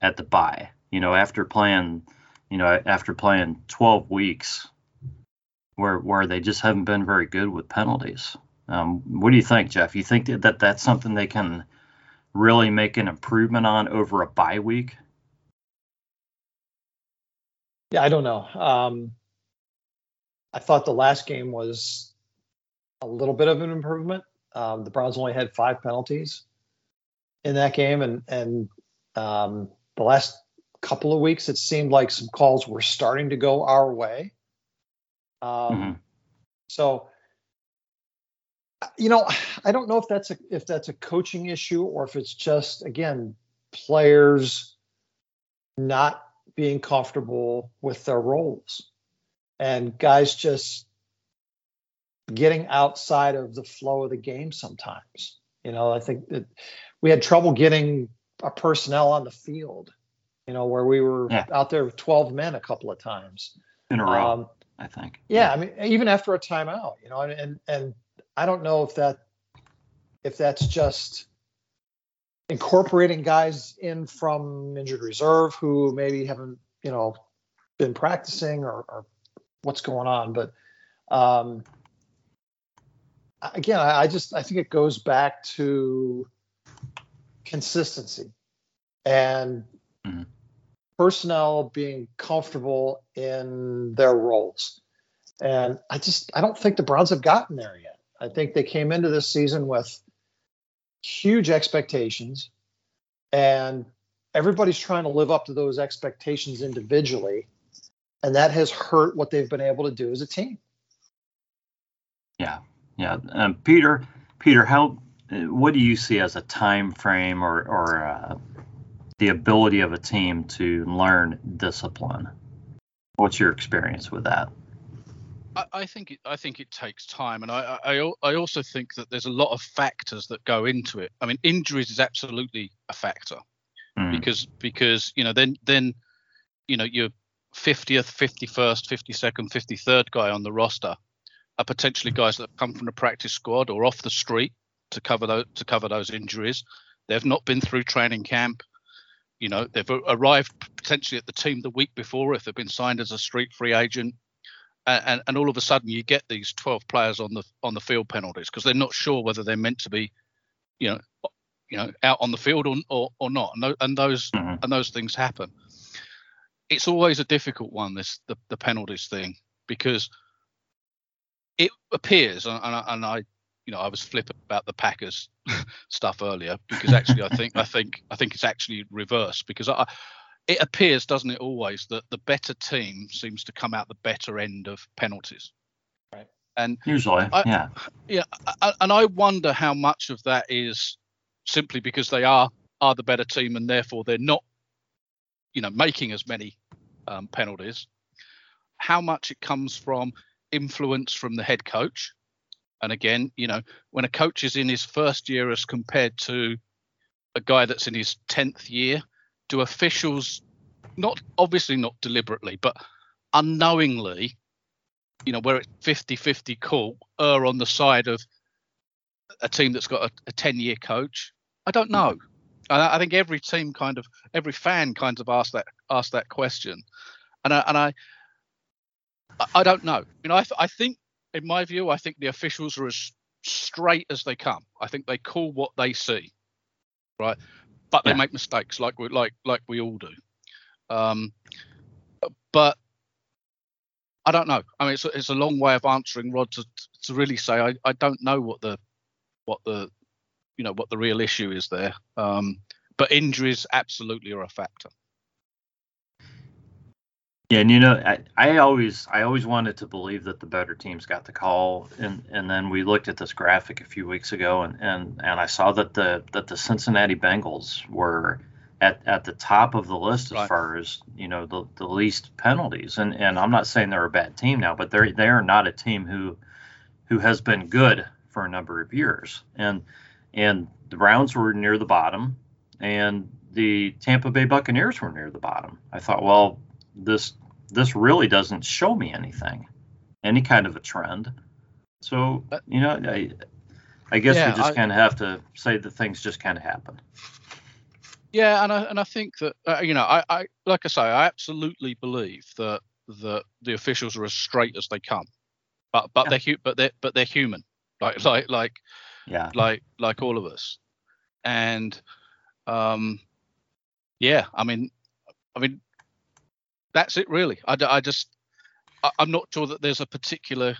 at the bye? You know, after playing, you know, after playing 12 weeks, where where they just haven't been very good with penalties. Um, what do you think, Jeff? You think that, that that's something they can really make an improvement on over a bye week? Yeah, I don't know. Um, I thought the last game was a little bit of an improvement. Um, the Browns only had five penalties in that game, and and um, the last couple of weeks, it seemed like some calls were starting to go our way. Um, Mhm. So, you know, I don't know if that's a if that's a coaching issue or if it's just again players not being comfortable with their roles and guys just getting outside of the flow of the game sometimes. You know, I think that we had trouble getting a personnel on the field, you know, where we were Yeah. out there with 12 men a couple of times. In a row, Um, I think. yeah, I mean, even after a timeout, you know, and, and and I don't know if that if that's just incorporating guys in from injured reserve who maybe haven't, you know, been practicing or, or what's going on, but um, again, I, I just I think it goes back to consistency and Mhm. personnel being comfortable in their roles. And I just I don't think the Browns have gotten there yet. I think they came into this season with huge expectations and everybody's trying to live up to those expectations individually and that has hurt what they've been able to do as a team. Yeah, yeah. Um, Peter, Peter, how? What do you see as a time frame or or uh, the ability of a team to learn discipline? What's your experience with that? I, I think it, I think it takes time, and I, I I I also think that there's a lot of factors that go into it. I mean, injuries is absolutely a factor Mm, because because you know then then you know your 50th, 51st, 52nd, 53rd guy on the roster are potentially guys that have come from the practice squad or off the street to cover those to cover those injuries. They've not been through training camp. You know, they've arrived potentially at the team the week before if they've been signed as a street free agent. And, and, all of a sudden you get these 12 players on the on the field penalties because they're not sure whether they're meant to be, you know, you know, out on the field or or, or not. And, and those Mhm. and those things happen. It's always a difficult one, this the, the penalties thing, because it appears, and, and I, and I, you you know I was flippant about the Packers stuff earlier because actually I think I think I think it's actually reversed because I, it appears, doesn't it, always that the better team seems to come out the better end of penalties. Right. And usually, I, yeah, yeah, and I wonder how much of that is simply because they are are the better team and therefore they're not, you know, making as many um, penalties. How much it comes from influence from the head coach, and again, you know, when a coach is in his first year as compared to a guy that's in his tenth year, do officials not obviously not deliberately, but unknowingly, you know, where it's 50-50 call, err on the side of a team that's got a, a 10-year coach? I don't know. I, I think every team kind of, every fan kind of asked that asked that question, and I and I, I don't know. You know, I I think in my view, I think the officials are as straight as they come. I think they call what they see, right? But they yeah. make mistakes, like we like like we all do. Um, but I don't know. I mean, it's, it's a long way of answering Rod to, to really say I, I don't know what the what the you know what the real issue is there. Um, but injuries absolutely are a factor. Yeah, and you know, I, I always I always wanted to believe that the better teams got the call, and and then we looked at this graphic a few weeks ago, and and and I saw that the that the Cincinnati Bengals were at at the top of the list as right. far as you know the the least penalties, and and I'm not saying they're a bad team now, but they're they are not a team who who has been good for a number of years, and and the Browns were near the bottom, and the Tampa Bay Buccaneers were near the bottom. I thought, well, this this really doesn't show me anything, any kind of a trend. So you know, I I guess yeah, we just kind of have to say that things just kind of happen. Yeah, and I and I think that uh, you know, I, I like I say, I absolutely believe that that the officials are as straight as they come, but but yeah. they're but they're but they're human, like like like yeah, like like all of us, and um, yeah, I mean, I mean, that's it really. I, I just I, am not sure that there's a particular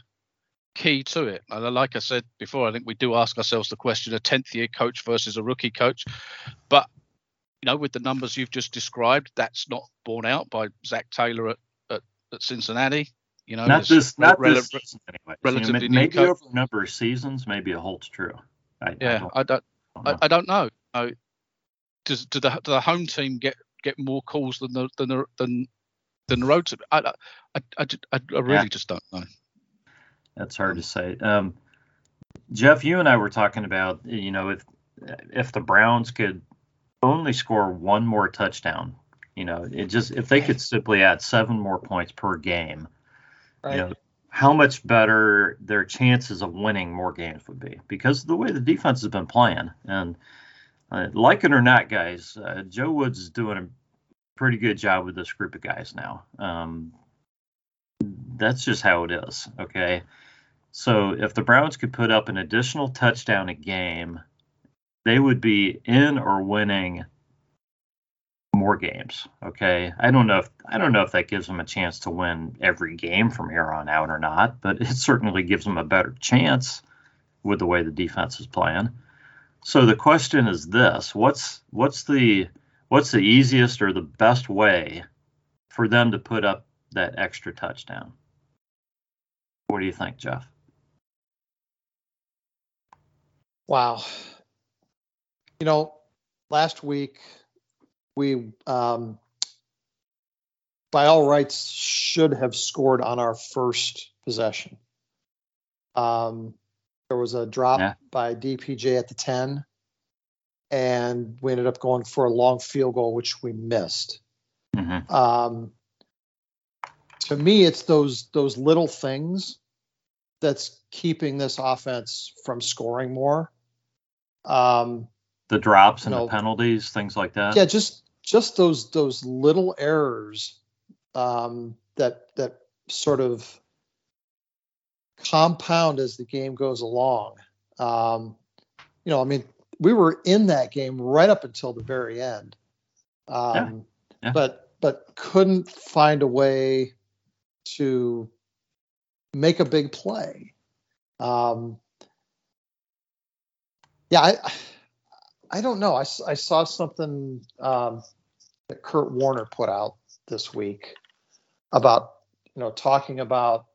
key to it. And uh, like I said before, I think we do ask ourselves the question: a tenth year coach versus a rookie coach. But you know, with the numbers you've just described, that's not borne out by Zac Taylor at, at, at Cincinnati. You know, not this, not this season anyway. Relatively you know, maybe over a number of seasons, maybe it holds true. I, yeah, I don't, I don't, I, I don't know. I, does do the, do the home team get get more calls than the than the, than the roads. to. I, I, I, I, really yeah. just don't know. That's hard to say. Um, Jeff, you and I were talking about, you know, if if the Browns could only score one more touchdown, you know, it just if they could simply add seven more points per game, right. you know, how much better their chances of winning more games would be because of the way the defense has been playing. And uh, like it or not, guys, uh, Joe Woods is doing a pretty good job with this group of guys now. Um, that's just how it is. Okay. So if the Browns could put up an additional touchdown a game, they would be in or winning more games. Okay. I don't know if I don't know if that gives them a chance to win every game from here on out or not, but it certainly gives them a better chance with the way the defense is playing. So the question is this: what's what's the what's the easiest or the best way for them to put up that extra touchdown? What do you think, Jeff? Wow. You know, last week we, um, by all rights, should have scored on our first possession. Um, there was a drop yeah. by DPJ at the 10 and we ended up going for a long field goal, which we missed. Mm-hmm. Um, to me, it's those those little things that's keeping this offense from scoring more. Um, the drops and know, the penalties, things like that. Yeah, just just those those little errors um, that that sort of compound as the game goes along. Um, you know, I mean, we were in that game right up until the very end, um, yeah. Yeah. but but couldn't find a way to make a big play. Um, Yeah, I, I don't know. I, I saw something um, that Kurt Warner put out this week about you know talking about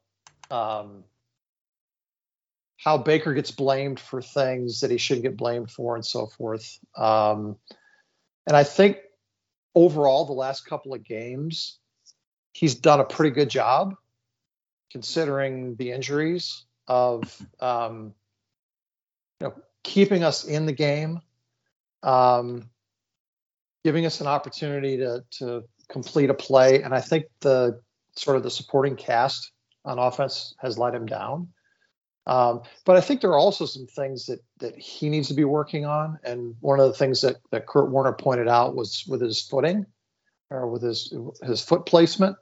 um, how Baker gets blamed for things that he shouldn't get blamed for and so forth. Um, and I think overall, the last couple of games, he's done a pretty good job considering the injuries of um, you know keeping us in the game, um, giving us an opportunity to to complete a play, and I think the sort of the supporting cast on offense has let him down. Um, but I think there are also some things that that he needs to be working on. And one of the things that that Kurt Warner pointed out was with his footing or with his his foot placement.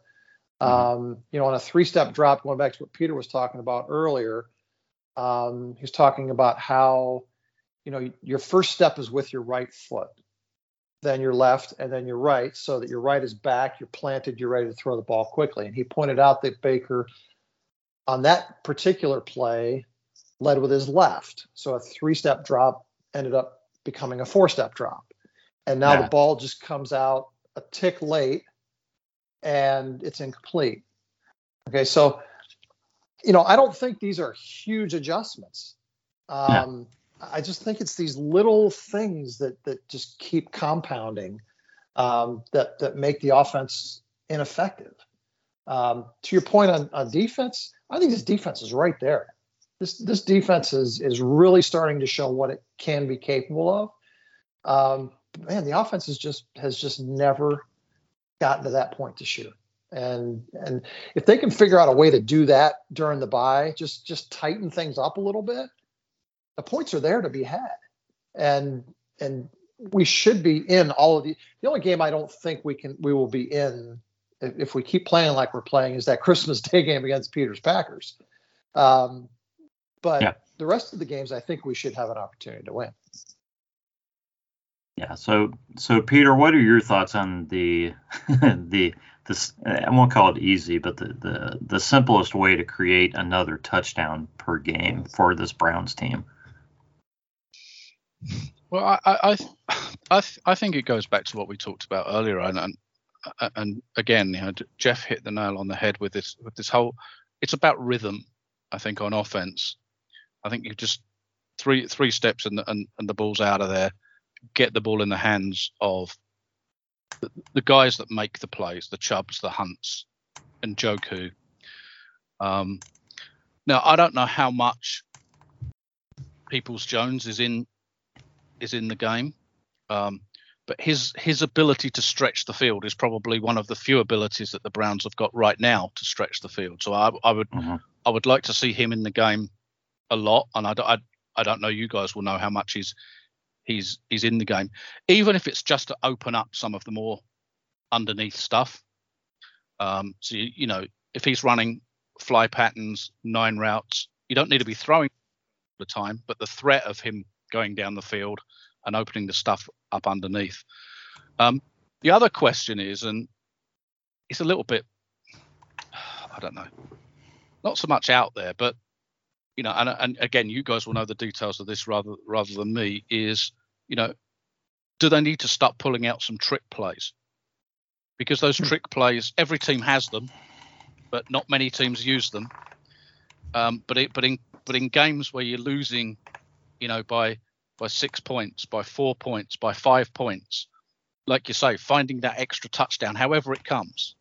Mm-hmm. Um, you know, on a three-step drop, going back to what Peter was talking about earlier, um, he's talking about how you know your first step is with your right foot, then your left, and then your right, so that your right is back, you're planted, you're ready to throw the ball quickly. And he pointed out that Baker on that particular play led with his left. So a three step drop ended up becoming a four step drop. And now yeah. the ball just comes out a tick late and it's incomplete. Okay, so you know, I don't think these are huge adjustments. Um, yeah. I just think it's these little things that that just keep compounding um, that that make the offense ineffective. Um, to your point on, on defense, I think this defense is right there. This this defense is is really starting to show what it can be capable of. Um, man, the offense is just has just never gotten to that point this year. And and if they can figure out a way to do that during the bye, just just tighten things up a little bit, the points are there to be had. And and we should be in all of the. The only game I don't think we can we will be in if we keep playing like we're playing, is that Christmas Day game against Peters Packers. Um, but yeah. the rest of the games, I think we should have an opportunity to win. Yeah. So, so Peter, what are your thoughts on the the this? I won't call it easy, but the the the simplest way to create another touchdown per game for this Browns team. Well, I I I, I think it goes back to what we talked about earlier, and, and and again, you know, Jeff hit the nail on the head with this with this whole. It's about rhythm, I think, on offense. I think you just three three steps and the, and, and the ball's out of there. Get the ball in the hands of the, the guys that make the plays, the Chubbs, the Hunts, and Njoku. Um, now I don't know how much Peoples Jones is in is in the game. Um, but his his ability to stretch the field is probably one of the few abilities that the Browns have got right now to stretch the field. So I, I would mm-hmm. I would like to see him in the game a lot, and I, I, I don't know you guys will know how much he's he's he's in the game, even if it's just to open up some of the more underneath stuff. Um, so you, you know if he's running fly patterns, nine routes, you don't need to be throwing the time, but the threat of him going down the field and opening the stuff up underneath. Um, the other question is, and it's a little bit, I don't know, not so much out there, but you know, and, and again, you guys will know the details of this rather rather than me. Is you know, do they need to start pulling out some trick plays? Because those hmm. trick plays, every team has them, but not many teams use them. Um, but it, but in but in games where you're losing, you know, by by six points, by four points, by five points. Like you say, finding that extra touchdown, however it comes.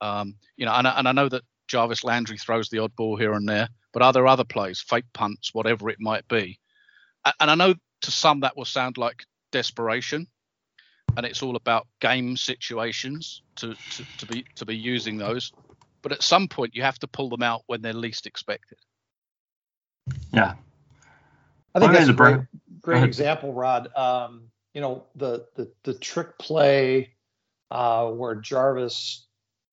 Um, you know, and, and I know that Jarvis Landry throws the odd ball here and there, but are there other plays, fake punts, whatever it might be? And I know to some that will sound like desperation, and it's all about game situations to, to, to be to be using those. But at some point, you have to pull them out when they're least expected. Yeah, I think that's a great, great example, Rod. Um, you know, the the the trick play uh, where Jarvis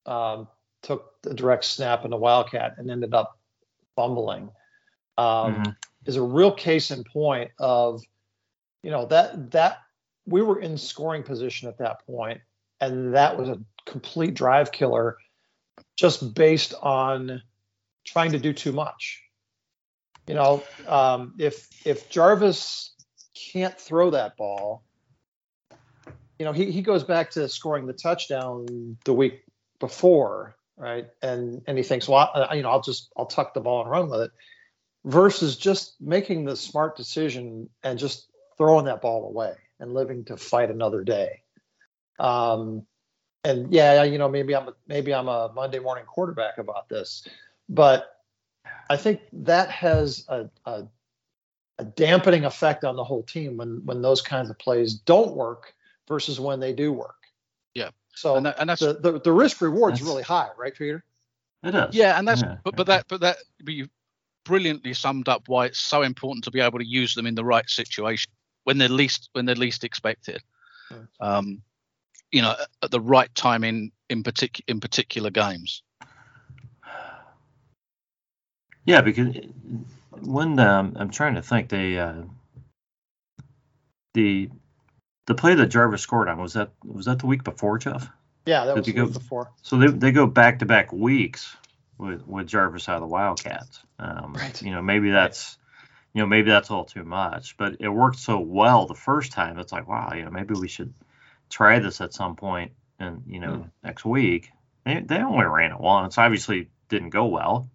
um, took the direct snap in the Wildcat and ended up fumbling um, mm-hmm. is a real case in point of, you know, that that we were in scoring position at that point, and that was a complete drive killer, just based on trying to do too much. You know, um, if if Jarvis can't throw that ball, you know, he, he goes back to scoring the touchdown the week before, right? And and he thinks, well, I, you know, I'll just I'll tuck the ball and run with it, versus just making the smart decision and just throwing that ball away and living to fight another day. Um, and yeah, you know, maybe I'm a, maybe I'm a Monday morning quarterback about this, but I think that has a, a, a dampening effect on the whole team when when those kinds of plays don't work versus when they do work. Yeah. So and, that, and that's the, the, the risk reward is really high, right, Peter? It is. Yeah, and that's yeah. but but that but that but you brilliantly summed up why it's so important to be able to use them in the right situation when they're least when they're least expected. Um, you know, at the right time in in particular in particular games. Yeah, because when um, I'm trying to think, they uh, the the play that Jarvis scored on was that was that the week before, Jeff? Yeah, that Did was the week before. So they they go back to back weeks with with Jarvis out of the Wildcats. Um, right. You know, maybe that's you know maybe that's a little too much, but it worked so well the first time. It's like wow, you know, maybe we should try this at some point, and you know, mm. next week. They they only ran it once. Obviously, didn't go well.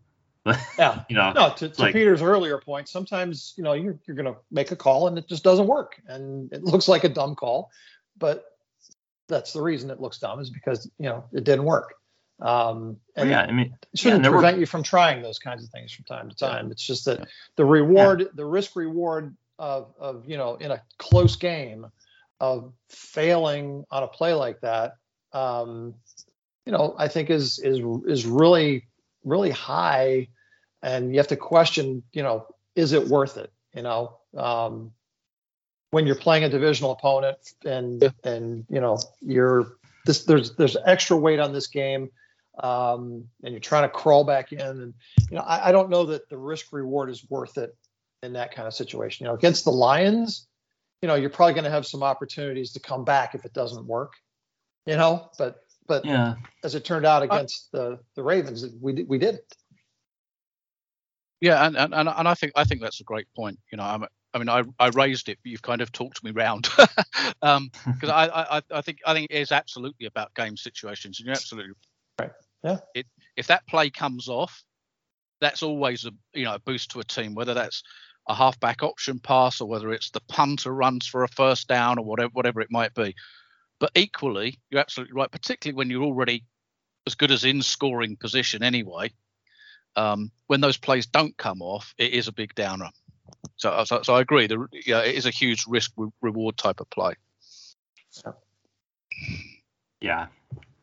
But yeah, you know, no. To, to like, Peter's earlier point, sometimes you know you're you're going to make a call and it just doesn't work, and it looks like a dumb call, but that's the reason it looks dumb is because you know it didn't work. Um, and yeah, I mean, it shouldn't yeah, prevent were... you from trying those kinds of things from time to time. Yeah. It's just that yeah. the reward, the risk reward of of you know in a close game of failing on a play like that, um, you know, I think is is is really really high, and you have to question, you know, is it worth it? You know, um, when you're playing a divisional opponent and and you know you're this there's there's extra weight on this game um, and you're trying to crawl back in and you know I, I, don't know that the risk reward is worth it in that kind of situation. You know against the lions you know you're probably going to have some opportunities to come back if it doesn't work you know? But but yeah. as it turned out against I, the the ravens we we didn't yeah and, and and i think i think that's a great point you know i'm I mean, I, I raised it, but you've kind of talked me round because um, I, I I think I think it is absolutely about game situations, and you're absolutely right. Yeah. It, if that play comes off, that's always a you know a boost to a team, whether that's a halfback option pass or whether it's the punter runs for a first down or whatever whatever it might be. But equally, you're absolutely right, particularly when you're already as good as in scoring position anyway. Um, when those plays don't come off, it is a big downer. So, so, so I agree. The, yeah, it is a huge risk reward type of play. Yeah,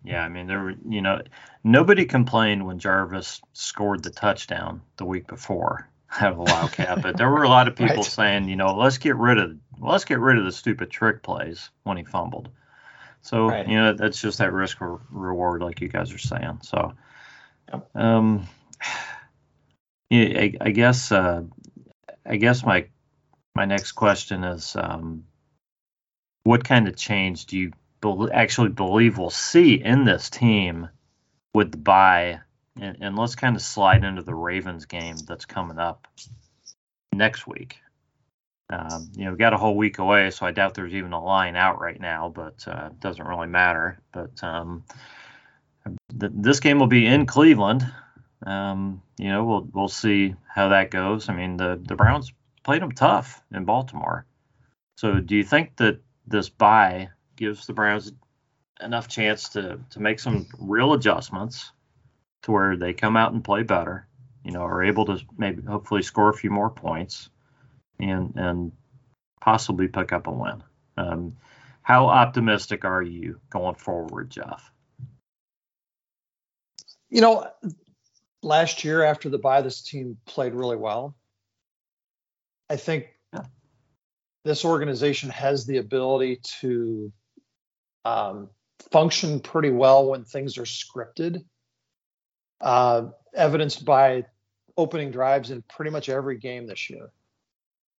yeah. I mean, there were, you know, nobody complained when Jarvis scored the touchdown the week before out of the Wildcat, but there were a lot of people right. saying, you know, let's get rid of let's get rid of the stupid trick plays when he fumbled. So right. you know, that's just that risk re- reward, like you guys are saying. So, yep. um, yeah, I, I guess uh, I guess my my next question is, um, what kind of change do you be- actually believe we'll see in this team with the bye? And, and let's kind of slide into the Ravens game that's coming up next week. Um, you know, got a whole week away, so I doubt there's even a line out right now, but uh, it doesn't really matter. But um, th- this game will be in Cleveland. Um, you know, we'll we'll see how that goes. I mean, the the Browns played them tough in Baltimore. So, do you think that this bye gives the Browns enough chance to to make some real adjustments to where they come out and play better? You know, are able to maybe hopefully score a few more points and and possibly pick up a win. Um, how optimistic are you going forward, Jeff? You know, last year after the bye, this team played really well. I think yeah. this organization has the ability to um, function pretty well when things are scripted, uh, evidenced by opening drives in pretty much every game this year.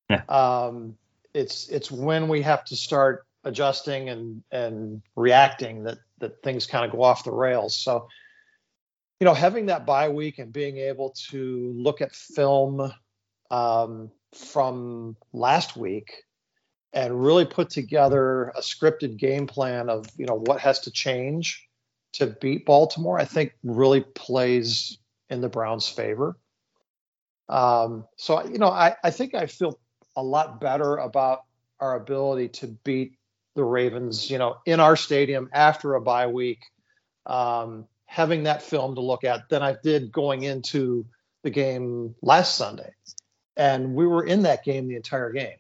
Yeah. Um, it's it's when we have to start adjusting and and reacting that that things kind of go off the rails. So you know, having that bye week and being able to look at film um, from last week and really put together a scripted game plan of you know what has to change to beat Baltimore, I think really plays in the Browns' favor. Um, so you know, I, I think I feel a lot better about our ability to beat the Ravens, you know, in our stadium after a bye week, um, having that film to look at than I did going into the game last Sunday. And we were in that game the entire game.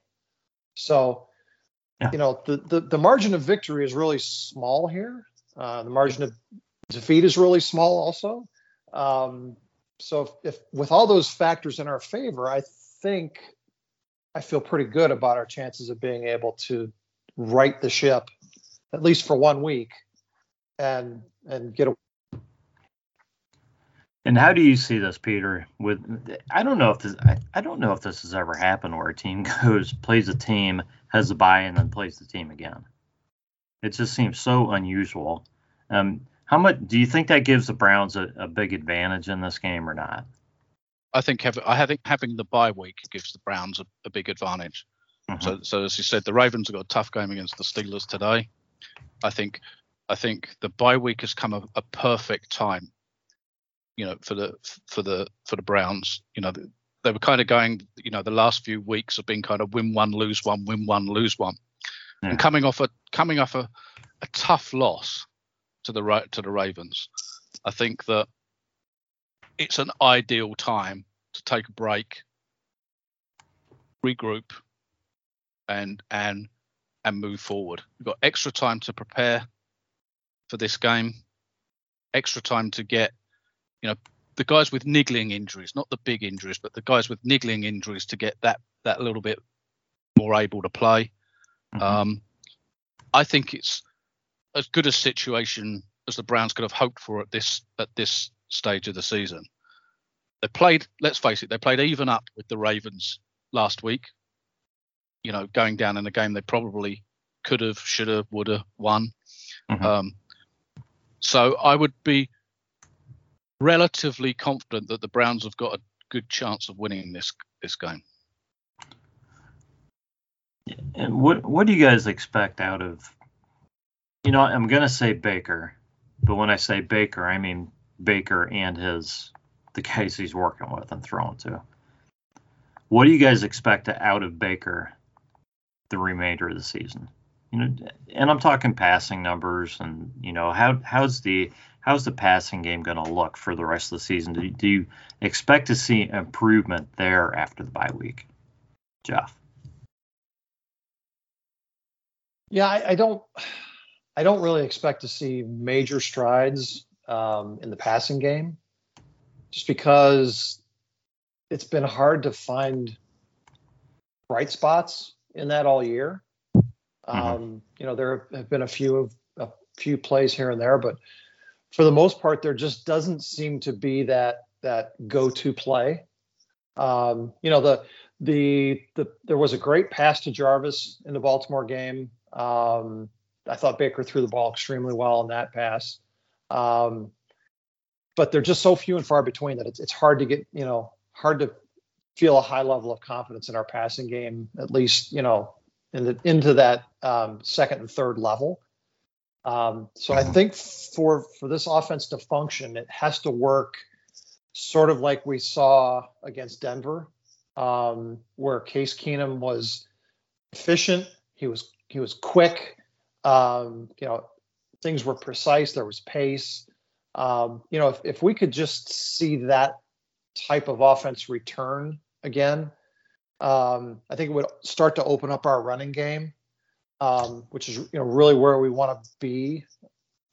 So, yeah. you know, the, the, the margin of victory is really small here. Uh, the margin of defeat is really small also. Um, so if, if, with all those factors in our favor, I think I feel pretty good about our chances of being able to right the ship, at least for one week, and and get a. And how do you see this, Peter? With I don't know if this I, I don't know if this has ever happened where a team goes plays a team has a bye and then plays the team again. It just seems so unusual. Um, how much do you think that gives the Browns a, a big advantage in this game or not? I think having I think having the bye week gives the Browns a, a big advantage. Mm-hmm. So, so as you said, the Ravens have got a tough game against the Steelers today. I think I think the bye week has come a, a perfect time. You know, for the for the for the Browns. You know, they were kind of going. You know, the last few weeks have been kind of win one, lose one, win one, lose one, yeah. and coming off a coming off a, a tough loss to the right to the Ravens. I think that it's an ideal time to take a break, regroup, and and and move forward. We've got extra time to prepare for this game, extra time to get, you know, the guys with niggling injuries, not the big injuries, but the guys with niggling injuries to get that that little bit more able to play. Mm-hmm. Um, I think it's as good a situation as the Browns could have hoped for at this at this stage of the season. They played, let's face it, they played even up with the Ravens last week. You know, going down in a game they probably could have, should have, would have won. Mm-hmm. Um, so I would be relatively confident that the Browns have got a good chance of winning this this game. And what what do you guys expect out of? You know, I'm gonna say Baker, but when I say Baker, I mean Baker and his the guys he's working with and throwing to. What do you guys expect out of Baker the remainder of the season? You know, and I'm talking passing numbers, and you know how how's the how's the passing game going to look for the rest of the season? Do, do you expect to see improvement there after the bye week, Jeff? Yeah, I, I don't. I don't really expect to see major strides um, in the passing game just because it's been hard to find bright spots in that all year. Mm-hmm. Um, you know, there have been a few of a few plays here and there, but for the most part, there just doesn't seem to be that that go-to play. Um, you know, the the the there was a great pass to Jarvis in the Baltimore game. Um, I thought Baker threw the ball extremely well in that pass. Um, but they're just so few and far between that it's, it's hard to get you know hard to feel a high level of confidence in our passing game at least you know in the, into that um, second and third level. Um, so i think for for this offense to function it has to work sort of like we saw against denver um, where case keenum was efficient he was he was quick um, you know things were precise there was pace um, you know, if, if we could just see that type of offense return again, um, I think it would start to open up our running game, um, which is you know really where we want to be,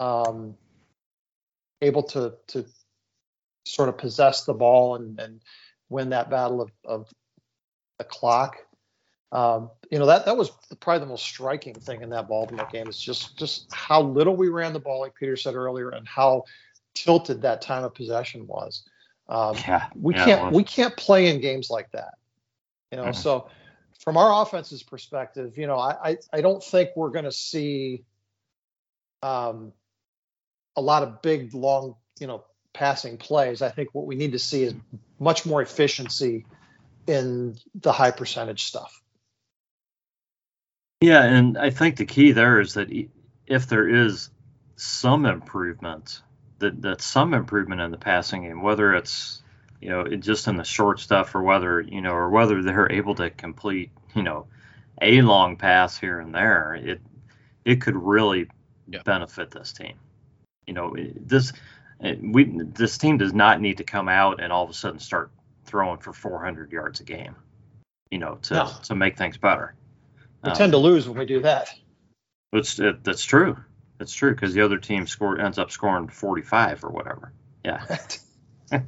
um, able to to sort of possess the ball and, and win that battle of, of the clock. Um, you know that that was probably the most striking thing in that Baltimore game is just just how little we ran the ball, like Peter said earlier, and how tilted that time of possession was. Um, yeah, we yeah, can't we can't play in games like that. You know, mm-hmm. so from our offense's perspective, you know, I I, I don't think we're going to see um, a lot of big long you know passing plays. I think what we need to see is much more efficiency in the high percentage stuff. Yeah, and I think the key there is that if there is some improvement, that that some improvement in the passing game, whether it's you know just in the short stuff or whether you know or whether they're able to complete you know a long pass here and there, it it could really yeah. benefit this team. You know, this eh, we this team does not need to come out and all of a sudden start throwing for 400 yards a game. You know, to no. to make things better. We um, tend to lose when we do that. It's it, that's true. That's true because the other team score ends up scoring 45 or whatever. Yeah. yeah.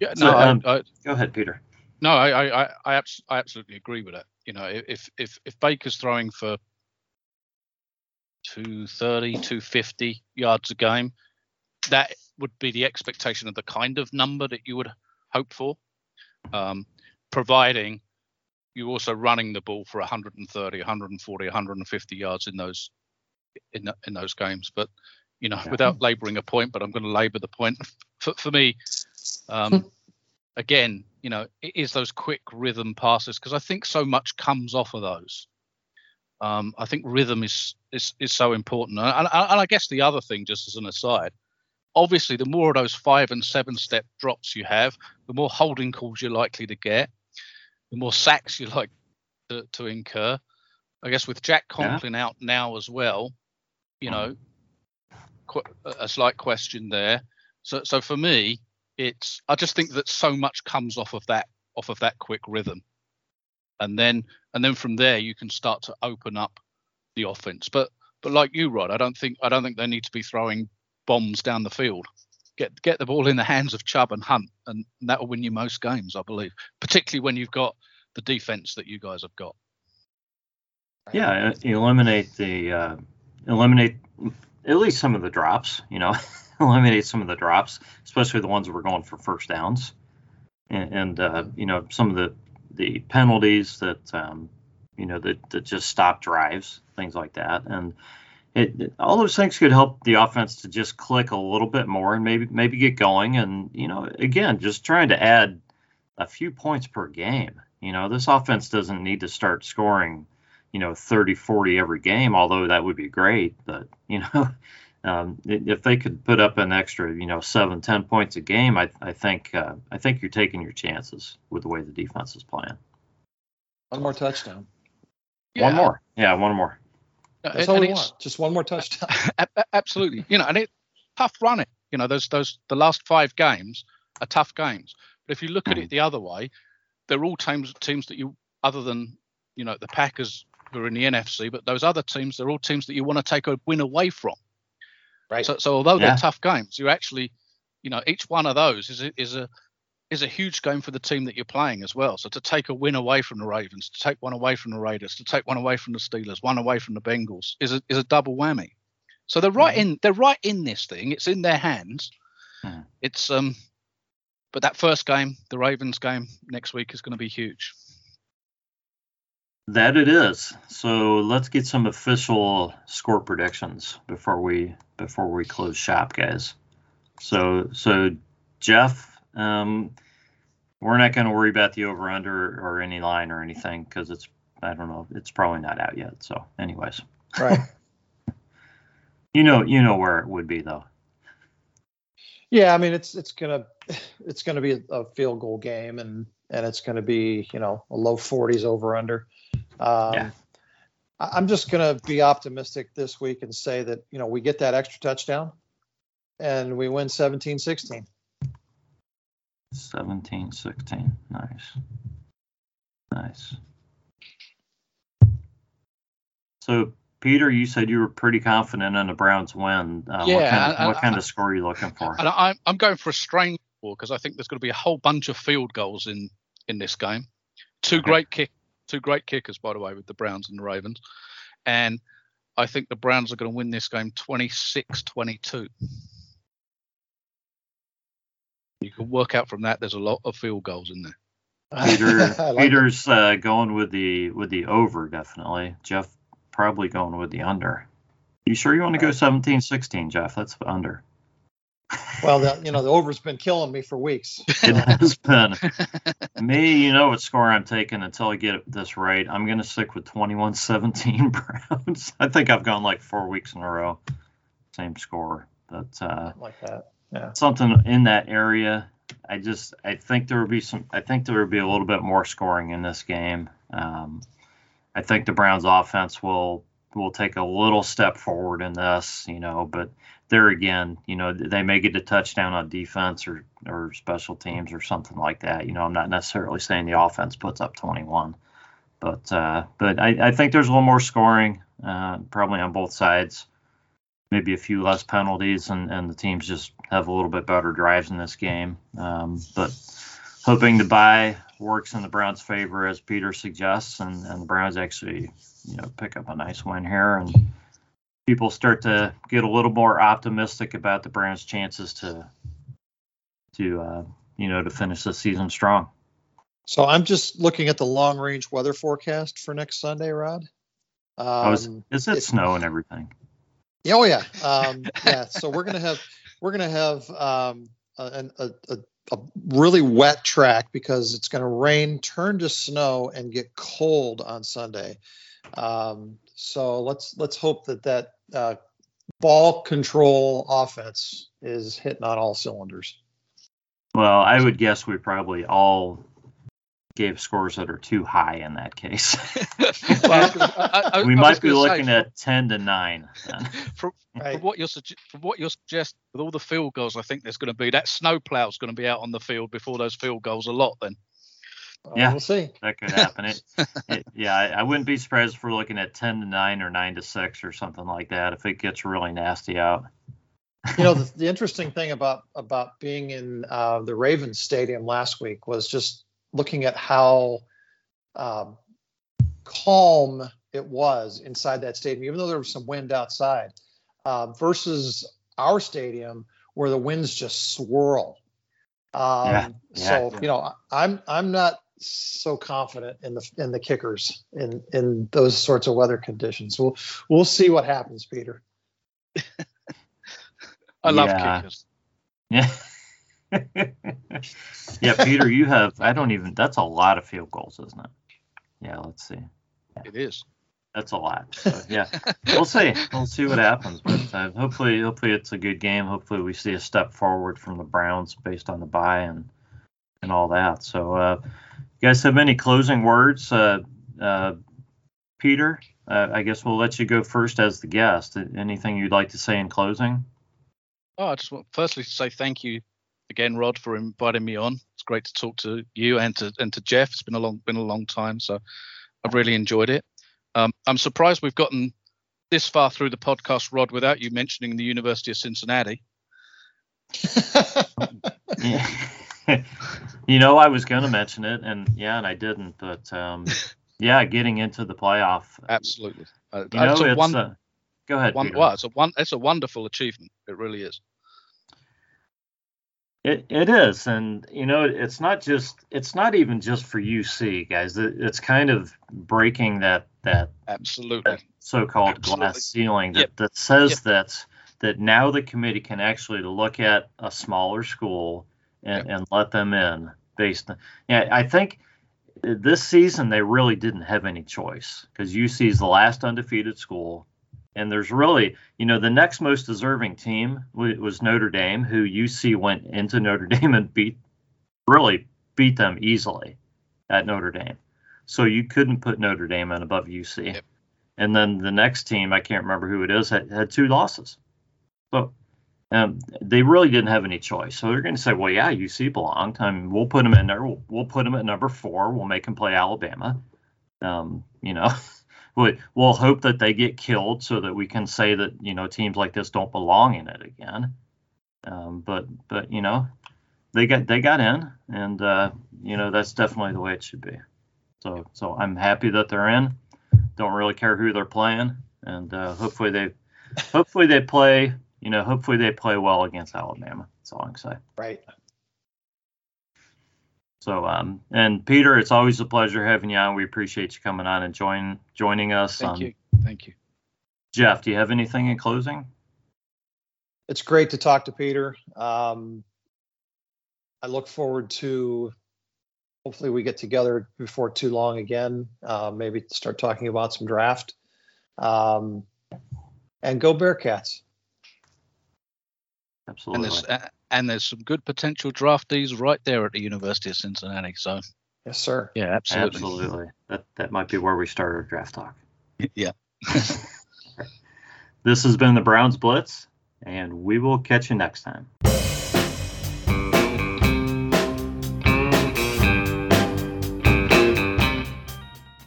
No. So, um, I, I, go ahead, Peter. No, I I I, abs- I absolutely agree with it. You know, if if if Baker's throwing for 230, 250 yards a game, that would be the expectation of the kind of number that you would hope for, um, providing you also running the ball for 130, 140, 150 yards in those in in those games. But you know, yeah. without labouring a point, but I'm going to labour the point. For, for me, um, again, you know, it is those quick rhythm passes because I think so much comes off of those. Um, I think rhythm is is is so important, and, and, and I guess the other thing, just as an aside, obviously the more of those five and seven step drops you have, the more holding calls you're likely to get, the more sacks you're like to, to incur. I guess with Jack Conklin yeah. out now as well, you know, mm. qu- a slight question there. So so for me, it's I just think that so much comes off of that off of that quick rhythm, and then and then from there you can start to open up the offense. But but like you, Rod, I don't think I don't think they need to be throwing bombs down the field. Get get the ball in the hands of Chubb and Hunt, and that will win you most games, I believe. Particularly when you've got the defense that you guys have got. Yeah, eliminate the uh, eliminate at least some of the drops. You know, eliminate some of the drops, especially the ones that were going for first downs, and, and uh, you know some of the the penalties that um, you know that that just stop drives, things like that, and it, all those things could help the offense to just click a little bit more and maybe maybe get going. And you know, again, just trying to add a few points per game. You know, this offense doesn't need to start scoring, you know, 30, 40 every game, although that would be great. But you know, um, if they could put up an extra, you know, seven, ten points a game, I, I think uh, I think you're taking your chances with the way the defense is playing. One more touchdown. Yeah. One more. Yeah, one more. That's all we want. Just one more touchdown. absolutely. You know, and it tough running. You know, those those the last five games are tough games. But if you look at it mm. the other way, they're all teams teams that you other than you know the Packers who are in the NFC, but those other teams they're all teams that you want to take a win away from. Right. So, so although yeah. they're tough games, you actually, you know, each one of those is a, is a is a huge game for the team that you're playing as well. So to take a win away from the Ravens, to take one away from the Raiders, to take one away from the Steelers, one away from the Bengals is a is a double whammy. So they're right mm-hmm. in they're right in this thing. It's in their hands. Mm. It's um but that first game, the Ravens game next week is going to be huge. That it is. So let's get some official score predictions before we before we close shop, guys. So so Jeff um, we're not going to worry about the over under or any line or anything because it's I don't know it's probably not out yet. So, anyways, right. you know you know where it would be though. Yeah, I mean it's it's gonna it's gonna be a, field goal game and and it's gonna be you know a low 40s over under. Um, yeah. I'm just gonna be optimistic this week and say that you know we get that extra touchdown and we win 17-16. 17, 16. Nice. Nice. So, Peter, you said you were pretty confident in the Browns win. Uh, yeah, what kind, of, what kind of score are you looking for? And I'm, I'm going for a strange score because I think there's going to be a whole bunch of field goals in in this game. Two okay. great kick, two great kickers, by the way, with the Browns and the Ravens, and I think the Browns are going to win this game 26-22 you can work out from that. There's a lot of field goals in there. Peter, like Peter's uh, going with the with the over definitely. Jeff probably going with the under. You sure you want to go 17 16, Jeff? That's under. Well, the, you know, the over's been killing me for weeks. It has been. Me, you know what score I'm taking until I get this right. I'm going to stick with 21 17 Browns. I think I've gone like four weeks in a row. Same score. But uh, like that. Yeah. something in that area. I just I think there would be some I think there would be a little bit more scoring in this game. Um, I think the Browns offense will will take a little step forward in this, you know, but there again, you know, they may get a touchdown on defense or or special teams or something like that. You know, I'm not necessarily saying the offense puts up 21, but uh, but I, I think there's a little more scoring, uh, probably on both sides. Maybe a few less penalties, and, and the teams just have a little bit better drives in this game. Um, but hoping the bye works in the Browns' favor, as Peter suggests, and, and the Browns actually, you know, pick up a nice win here, and people start to get a little more optimistic about the Browns' chances to, to, uh, you know, to finish the season strong. So I'm just looking at the long range weather forecast for next Sunday, Rod. Um, oh, is, is it, snow and everything? Oh yeah, um, yeah. So we're gonna have we're gonna have um, a, a, a, a, really wet track because it's gonna rain, turn to snow, and get cold on Sunday. Um, so let's let's hope that that uh, ball control offense is hitting on all cylinders. Well, I would guess we probably all gave scores that are too high in that case. well, I, I, we I might be looking say, at ten to nine. From, right. from, what you're from what you're suggesting, with all the field goals, I think there's going to be that snowplow is going to be out on the field before those field goals a lot. Then. yeah, we'll see. That could happen. It, it, yeah, I, I, wouldn't be surprised if we're looking at ten to nine or nine to six or something like that if it gets really nasty out. you know, the, the, interesting thing about about being in uh, the Ravens Stadium last week was just looking at how um, calm it was inside that stadium, even though there was some wind outside, uh, versus our stadium where the winds just swirl. Um, yeah, yeah, so yeah. you know, I'm I'm not so confident in the in the kickers in in those sorts of weather conditions. We'll we'll see what happens, Peter. I love kickers. Yeah. yeah, Peter, you have. I don't even. That's a lot of field goals, isn't it? Yeah, let's see. Yeah. It is. That's a lot. So, yeah, we'll see. We'll see what happens. But uh, hopefully, hopefully it's a good game. Hopefully, we see a step forward from the Browns based on the bye and and all that. So, uh, you guys have any closing words? Uh, uh, Peter, uh, I guess we'll let you go first as the guest. Anything you'd like to say in closing? Oh, I just want firstly to say thank you again, Rod, for inviting me on. It's great to talk to you and to and to Jeff. It's been a long been a long time, so I've really enjoyed it. Um, I'm surprised we've gotten this far through the podcast, Rod, without you mentioning the University of Cincinnati. you know, I was going to mention it, and yeah, and I didn't, but um, yeah, getting into the playoff. Absolutely. Uh, you know, it's, one, uh, go ahead. One, well, it's a one, it's a wonderful achievement. It really is. It, it is, and you know, it's not just it's not even just for UC guys. It, it's kind of breaking that that absolutely that so-called absolutely. glass ceiling that, yep. that says yep. that that now the committee can actually look at a smaller school and, yep. and let them in based on yeah I think this season they really didn't have any choice because UC is the last undefeated school and there's really, you know, the next most deserving team was Notre Dame, who UC went into Notre Dame and beat, really beat them easily at Notre Dame. So you couldn't put Notre Dame in above UC. Yep. And then the next team, I can't remember who it is, had, had two losses. So um, they really didn't have any choice. So they're going to say, well, yeah, UC belonged. I mean, we'll put them in there. We'll, we'll put them at number four. We'll make them play Alabama. Um, you know, we'll hope that they get killed so that we can say that you know teams like this don't belong in it again. Um, but but you know they got they got in, and uh, you know that's definitely the way it should be. So so I'm happy that they're in. Don't really care who they're playing, and uh, hopefully they hopefully they play you know hopefully they play well against Alabama. That's all I can say. Right. So, um, and Peter, it's always a pleasure having you on. We appreciate you coming on and join joining us. Thank um, you. Thank you. Jeff, do you have anything in closing? it's great to talk to Peter. Um, I look forward to hopefully we get together before too long again. Uh, maybe start talking about some draft. Um, and go Bearcats. Absolutely. And there's uh, and there's some good potential draftees right there at the University of Cincinnati. So Yes, sir. yeah, absolutely. Absolutely. That that might be where we start our draft talk. Yeah. This has been the Browns Blitz, and we will catch you next time.